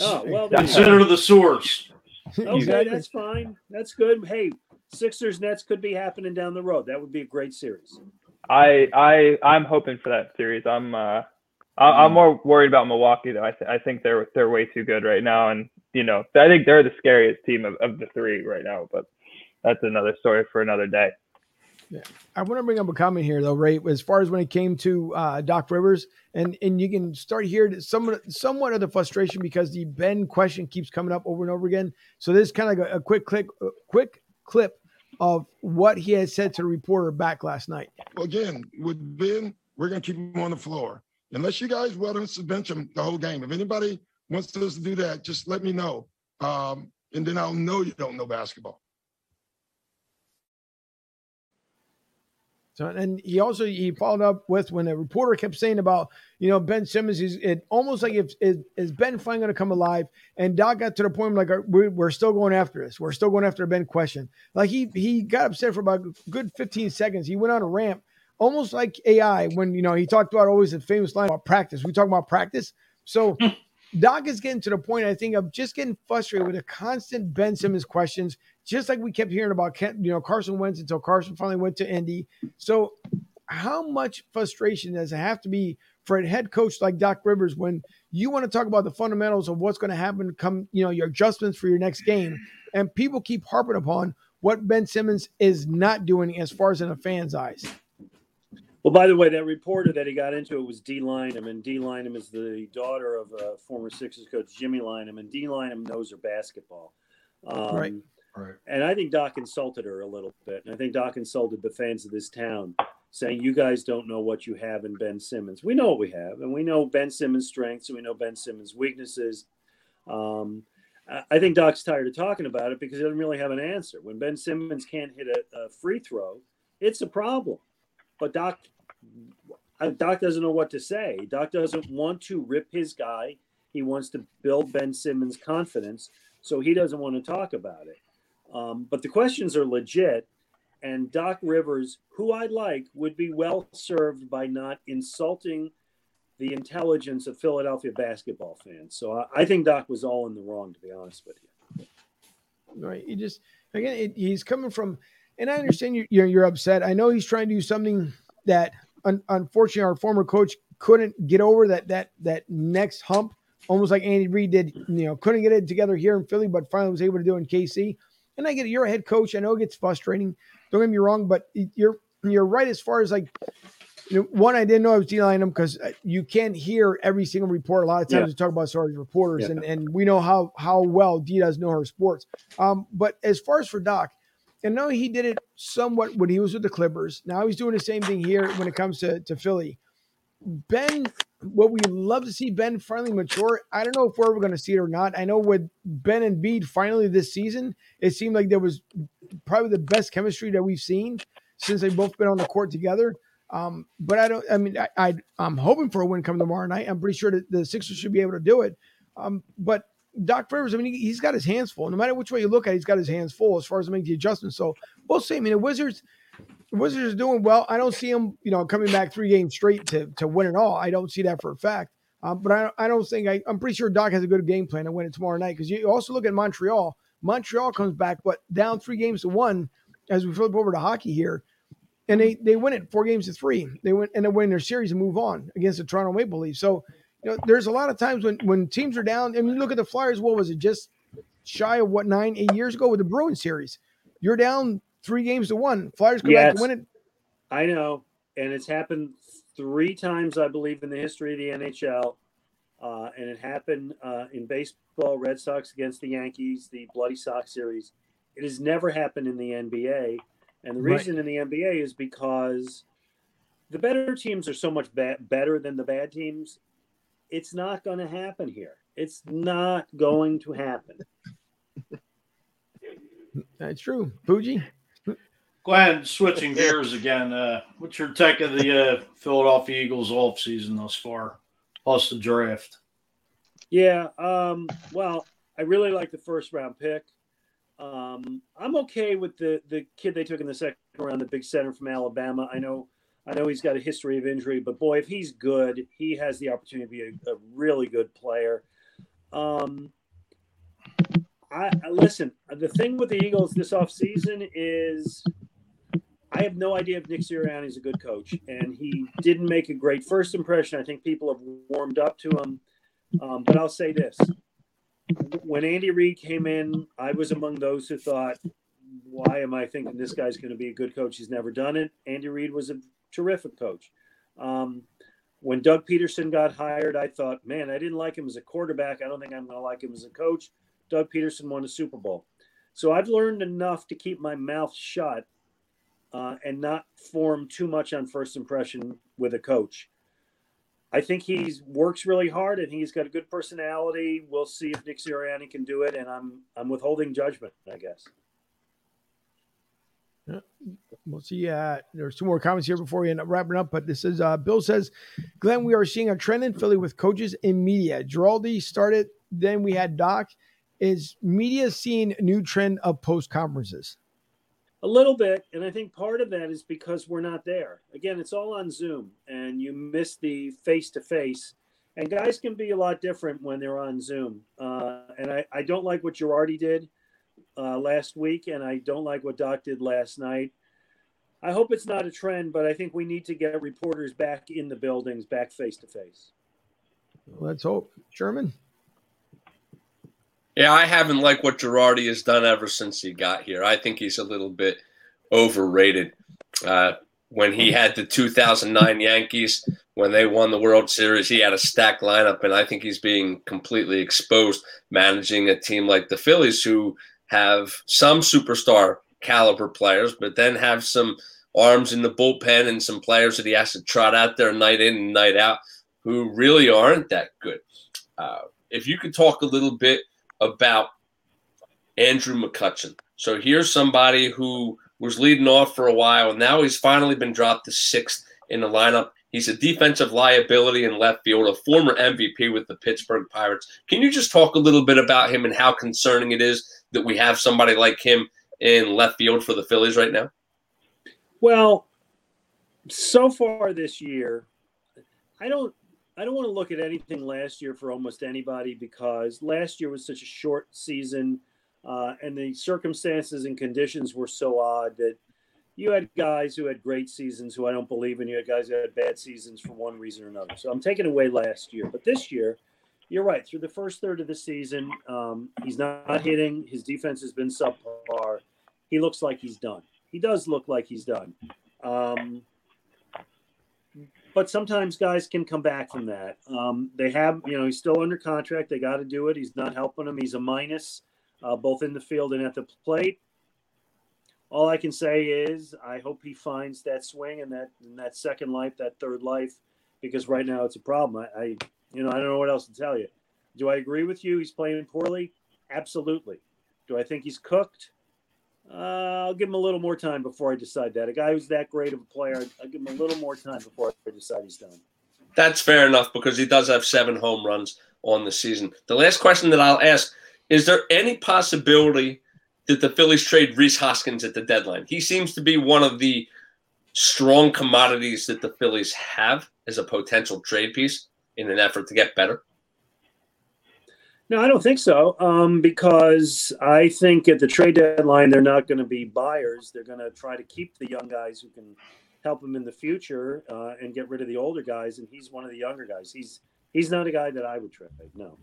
Oh well, Consider the source. okay, that's fine. That's good. Hey, Sixers Nets could be happening down the road. That would be a great series. I I I'm hoping for that series. I'm uh I- I'm more worried about Milwaukee though. I th- I think they're they're way too good right now, and you know I think they're the scariest team of, of the three right now. But that's another story for another day. Yeah. I want to bring up a comment here, though, Ray, as far as when it came to uh, Doc Rivers, and and you can start here somewhat somewhat of the frustration because the Ben question keeps coming up over and over again. So this is kind of like a, a quick click, a quick clip of what he had said to the reporter back last night. Well, again, with Ben, we're going to keep him on the floor. Unless you guys want us to bench him the whole game. If anybody wants us to do that, just let me know. Um, and then I'll know you don't know basketball. So and he also he followed up with when a reporter kept saying about you know Ben Simmons is it almost like if is, is Ben finally going to come alive? And Doc got to the point like we're, we're still going after this. We're still going after Ben question. Like he he got upset for about a good 15 seconds. He went on a ramp almost like AI when you know he talked about always the famous line about practice. We talk about practice. So (laughs) Doc is getting to the point I think of just getting frustrated with the constant Ben Simmons questions just like we kept hearing about Ken, you know Carson Wentz until Carson finally went to Indy so, how much frustration does it have to be for a head coach like Doc Rivers when you want to talk about the fundamentals of what's going to happen come, you know, your adjustments for your next game, and people keep harping upon what Ben Simmons is not doing as far as in a fan's eyes? Well, by the way, that reporter that he got into it was Dei Lynam, and Dei Lynam is the daughter of uh, former Sixers coach Jimmy Lynam, and Dei Lynam knows her basketball. Um, Right. Right. And I think Doc insulted her a little bit, and I think Doc insulted the fans of this town, saying, "You guys don't know what you have in Ben Simmons. We know what we have, and we know Ben Simmons' strengths, and we know Ben Simmons' weaknesses." Um, I- think Doc's tired of talking about it because he doesn't really have an answer. When Ben Simmons can't hit a, a free throw, it's a problem. But Doc, Doc doesn't know what to say. Doc doesn't want to rip his guy. He wants to build Ben Simmons' confidence, so he doesn't want to talk about it. Um, but the questions are legit, and Doc Rivers, who I like, would be well served by not insulting the intelligence of Philadelphia basketball fans. So I, I think Doc was all in the wrong, to be honest with you. Right? He just again, it, he's coming from, and I understand you, you're you're upset. I know he's trying to do something that un, unfortunately our former coach couldn't get over that that that next hump, almost like Andy Reid did. You know, couldn't get it together here in Philly, but finally was able to do in KC. And I get it. You're a head coach. I know it gets frustrating. Don't get me wrong, but you're you're right as far as like you know, one, I didn't know I was dealing them because you can't hear every single report. A lot of times Yeah. we talk about sorry reporters, Yeah. and, and we know how how well Dei does know her sports. Um, but as far as for Doc, I know he did it somewhat when he was with the Clippers. Now he's doing the same thing here when it comes to, to Philly. Ben, what we love to see Ben finally mature. I don't know if we're ever going to see it or not. I know with Ben and Bede finally this season, it seemed like there was probably the best chemistry that we've seen since they've both been on the court together. Um, but I don't. I mean, I, I I'm hoping for a win come tomorrow night. I'm pretty sure that the Sixers should be able to do it. Um, but Doc Rivers, I mean, he, he's got his hands full. No matter which way you look at, it, he's got his hands full as far as making the adjustments. So we'll see. I mean, the Wizards, Wizards are doing well. I don't see them, you know, coming back three games straight to to win it all. I don't see that for a fact. Um, but I, I don't think I, I'm pretty sure Doc has a good game plan to win it tomorrow night because you also look at Montreal. Montreal comes back, but down three games to one as we flip over to hockey here, and they they win it four games to three. They win and they win their series and move on against the Toronto Maple Leafs. So, you know, there's a lot of times when when teams are down. I mean, look at the Flyers. What was it? Just shy of what nine, eight years ago with the Bruins series. You're down three games to one. Flyers come back to win it. I know, and it's happened three times, I believe, in the history of the NHL. Uh, and it happened uh, in baseball, Red Sox against the Yankees, the Bloody Sox series. It has never happened in the NBA. And the reason right. in the NBA is because the better teams are so much ba- better than the bad teams. It's not going to happen here. It's not going to happen. (laughs) That's true. Fuji? Go ahead, switching (laughs) gears again. Uh, what's your take of the uh, Philadelphia Eagles off season thus far, plus the draft? Yeah, um, well, I really like the first round pick. Um, I'm okay with the the kid they took in the second round, the big center from Alabama. I know, I know he's got a history of injury, but boy, if he's good, he has the opportunity to be a, a really good player. Um, I, I listen. The thing with the Eagles this offseason is I have no idea if Nick Sirianni is a good coach, and he didn't make a great first impression. I think people have warmed up to him, um, but I'll say this: when Andy Reid came in, I was among those who thought, "Why am I thinking this guy's going to be a good coach? He's never done it." Andy Reid was a terrific coach. Um, when Doug Pederson got hired, I thought, "Man, I didn't like him as a quarterback. I don't think I'm going to like him as a coach." Doug Pederson won a Super Bowl, so I've learned enough to keep my mouth shut uh, and not form too much on first impression with a coach. I think he works really hard and he's got a good personality. We'll see if Nick Sirianni can do it, and I'm I'm withholding judgment, I guess. We'll see. Uh, there's two more comments here before we end up wrapping up. But this is uh, Bill says, Glenn, we are seeing a trend in Philly with coaches in media. Girardi started, then we had Doc. Is media seeing a new trend of post conferences? A little bit, and I think part of that is because we're not there. Again, it's all on Zoom, and you miss the face to face. And guys can be a lot different when they're on Zoom. Uh, and I, I don't like what Girardi did uh, last week, and I don't like what Doc did last night. I hope it's not a trend, but I think we need to get reporters back in the buildings, back face to face. Let's hope. Sherman? Yeah, I haven't liked what Girardi has done ever since he got here. I think he's a little bit overrated. Uh, when he had the 2009 (laughs) Yankees, when they won the World Series, he had a stacked lineup, and I think he's being completely exposed managing a team like the Phillies, who have some superstar caliber players, but then have some arms in the bullpen and some players that he has to trot out there night in and night out who really aren't that good. Uh, if you could talk a little bit about Andrew McCutchen. So here's somebody who was leading off for a while. And now he's finally been dropped to sixth in the lineup. He's a defensive liability in left field, a former MVP with the Pittsburgh Pirates. Can you just talk a little bit about him and how concerning it is that we have somebody like him in left field for the Phillies right now? Well, so far this year, I don't I don't want to look at anything last year for almost anybody because last year was such a short season, uh, and the circumstances and conditions were so odd that you had guys who had great seasons who I don't believe in. You had guys who had bad seasons for one reason or another. So I'm taking away last year, but this year, you're right. Through the first third of the season, um, he's not hitting. His defense has been subpar. He looks like he's done. He does look like he's done. Um, but sometimes guys can come back from that. Um, they have, you know, he's still under contract. They got to do it. He's not helping them. He's a minus, uh, both in the field and at the plate. All I can say is I hope he finds that swing and that and that second life, that third life, because right now it's a problem. I, I, you know, I don't know what else to tell you. Do I agree with you? He's playing poorly. Absolutely. Do I think he's cooked? Uh, I'll give him a little more time before I decide that. A guy who's that great of a player, I'll give him a little more time before I decide he's done. That's fair enough because he does have seven home runs on the season. The last question that I'll ask is there any possibility that the Phillies trade Rhys Hoskins at the deadline? He seems to be one of the strong commodities that the Phillies have as a potential trade piece in an effort to get better. No, I don't think so. Um, because I think at the trade deadline, they're not going to be buyers. They're going to try to keep the young guys who can help them in the future uh, and get rid of the older guys. And he's one of the younger guys. He's he's not a guy that I would trade. No,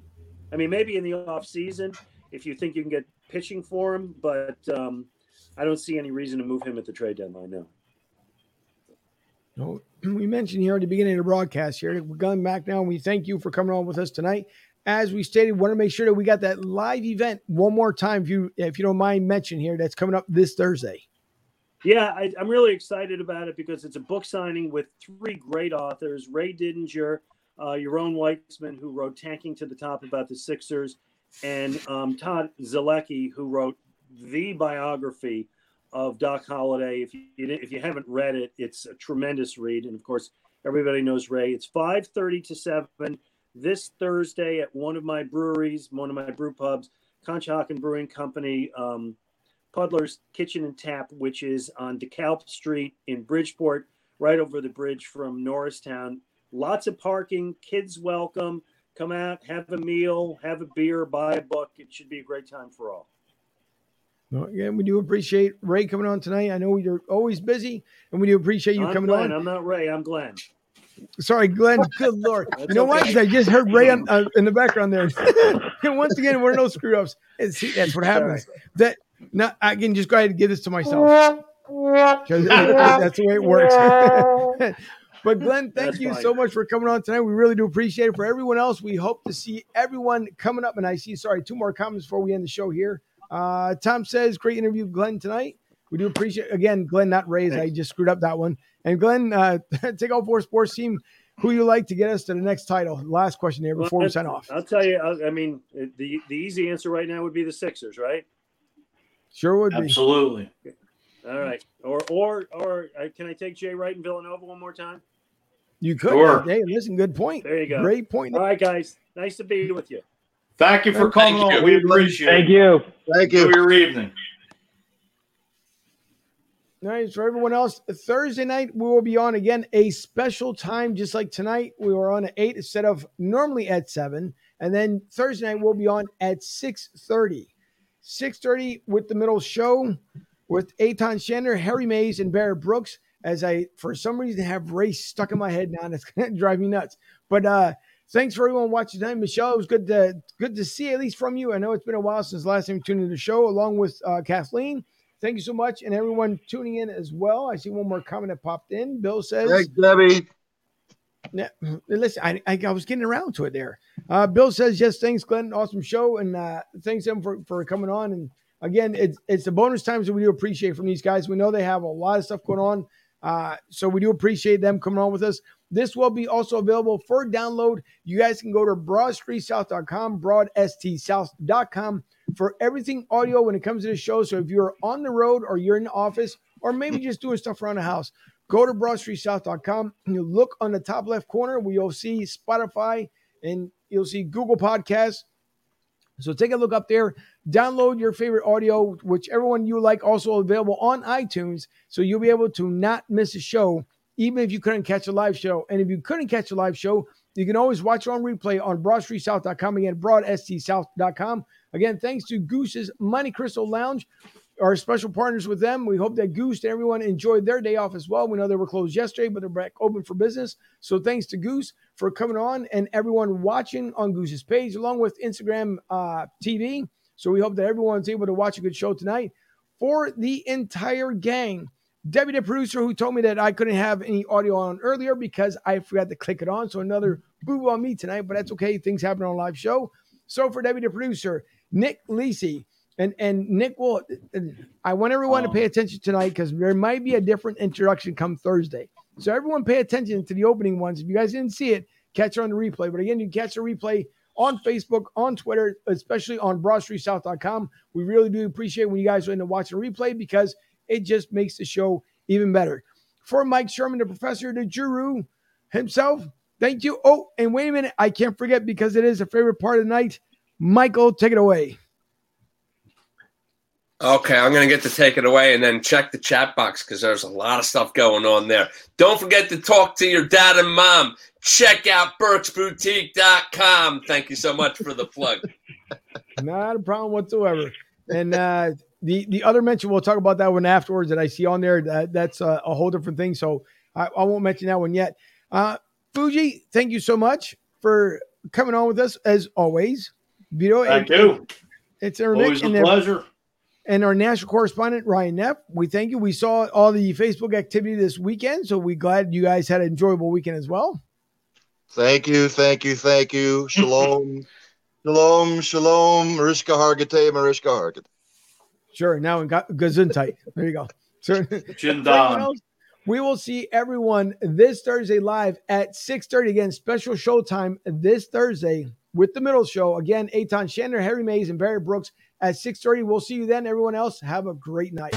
I mean maybe in the off season if you think you can get pitching for him, but um, I don't see any reason to move him at the trade deadline. No. No, (clears throat) we mentioned here at the beginning of the broadcast here, we're going back now, and we thank you for coming on with us tonight. As we stated, want to make sure that we got that live event one more time, if you if you don't mind mentioning here, that's coming up this Thursday. Yeah, I, am really excited about it because it's a book signing with three great authors: Ray Didinger, uh, Yaron Weitzman, who wrote "Tanking to the Top" about the Sixers, and um, Todd Zolecki, who wrote the biography of Doc Halladay. If you if you haven't read it, it's a tremendous read. And of course, everybody knows Ray. It's five thirty to seven this Thursday at one of my breweries, one of my brew pubs, Conshohocken Brewing Company, um, Puddler's Kitchen and Tap, which is on DeKalb Street in Bridgeport, right over the bridge from Norristown. Lots of parking, kids welcome. Come out, have a meal, have a beer, buy a book. It should be a great time for all. Well, again, we do appreciate Ray coming on tonight. I know you're always busy, and we do appreciate you I'm coming Glenn. on. I'm not Ray. I'm Glenn. Sorry, Glenn. Good lord. (laughs) you know okay. what? I just heard Ray on, (laughs) uh, in the background there. and (laughs) once again, we're no screw ups. See, that's what happens. That now I can just go ahead and give this to myself because that's the way it works. but Glenn, thank That's you fine. so much for coming on tonight. We really do appreciate it. For everyone else, we hope to see everyone coming up. And I see, sorry, two more comments before we end the show here. Uh, Tom says, great interview, Glenn, tonight. We do appreciate again, Glenn, not Ray's. I just screwed up that one. And Glenn, uh, (laughs) take all four sports team. Who you like to get us to the next title? Last question here before we Well, sign off. I'll tell you. I, I mean, the the easy answer right now would be the Sixers, right? Sure would be. Absolutely. All right. Or or or uh, can I take Jay Wright and Villanova one more time? You could. Sure. Hey, listen, good point. There you go. Great point. All right, guys. Nice to be with you. Thank you for Thank coming you. on. We appreciate Thank it. you. Thank you. Enjoy your evening. For everyone else. Thursday night we will be on again a special time, just like tonight. We were on at eight instead of normally at seven, and then Thursday night we'll be on at six thirty. Six thirty with the middle show with Aton Shander, Harry Mays, and Barrett Brooks. As I, for some reason, have race stuck in my head now, and it's (laughs) going to drive me nuts. But uh thanks for everyone watching tonight, Michelle. It was good to good to see at least from you. I know it's been a while since last time you tuned into the show, along with uh, Kathleen. Thank you so much, and everyone tuning in as well. I see one more comment that popped in. Bill says, Thanks, Debbie. yeah, listen, I, I, I was getting around to it there. Uh, Bill says, yes, thanks, Glenn. Awesome show. And uh, thanks him for, for coming on. And again, it's, it's the bonus times that we do appreciate from these guys. We know they have a lot of stuff going on. Uh, so we do appreciate them coming on with us. This will be also available for download. You guys can go to broadstreetsouth.com, broadstsouth.com for everything audio when it comes to the show. So if you're on the road or you're in the office or maybe just doing stuff around the house, go to broadstreetsouth.com and you look on the top left corner where you'll see Spotify and you'll see Google Podcasts. So take a look up there, download your favorite audio, whichever one you like, also available on iTunes. So you'll be able to not miss a show, even if you couldn't catch a live show. And if you couldn't catch a live show, you can always watch it on replay on broadstreetsouth.com. Again, broadstsouth.com. Again, thanks to Goose's Monte Cristo Lounge, our special partners with them. We hope that Goose and everyone enjoyed their day off as well. We know they were closed yesterday, but they're back open for business. So thanks to Goose for coming on and everyone watching on Goose's page, along with Instagram uh, TV. So we hope that everyone's able to watch a good show tonight. For the entire gang, Debbie, the producer, who told me that I couldn't have any audio on earlier because I forgot to click it on. So another boo boo on me tonight, but that's okay. Things happen on a live show. So for Debbie, the producer, Nick Lisi, and and Nick will. I want everyone to oh. pay attention tonight because there might be a different introduction come Thursday. So everyone, pay attention to the opening ones. If you guys didn't see it, catch it on the replay. But again, you can catch the replay on Facebook, on Twitter, especially on BroadStreetSouth.com. We really do appreciate when you guys are in to watch the replay because it just makes the show even better. For Mike Sherman, the professor, the guru himself, thank you. Oh, and wait a minute, I can't forget because it is a favorite part of the night. Michael, take it away. Okay, I'm going to get to take it away and then check the chat box because there's a lot of stuff going on there. Don't forget to talk to your dad and mom. Check out BurksBoutique.com. Thank you so much for the plug. (laughs) Not a problem whatsoever. And uh, the the other mention, we'll talk about that one afterwards. That I see on there. That that's a, a whole different thing. So I, I, won't mention that one yet. Uh, Fuji, thank you so much for coming on with us as always. Vito, thank and, you. It's always a pleasure. And our national correspondent Ryan Neff, we thank you. We saw all the Facebook activity this weekend, so we glad you guys had an enjoyable weekend as well. Thank you, thank you, thank you. (laughs) Shalom, shalom, shalom. Mariska Hargitay, Mariska Hargitay. Sure. Now in Gesundheit. There you go. Sure. We will see everyone this Thursday live at 6:30 again. Special showtime this Thursday with the middle show. Again, Aton Shander, Harry Mays, and Barry Brooks at 6:30. We'll see you then. Everyone else, have a great night.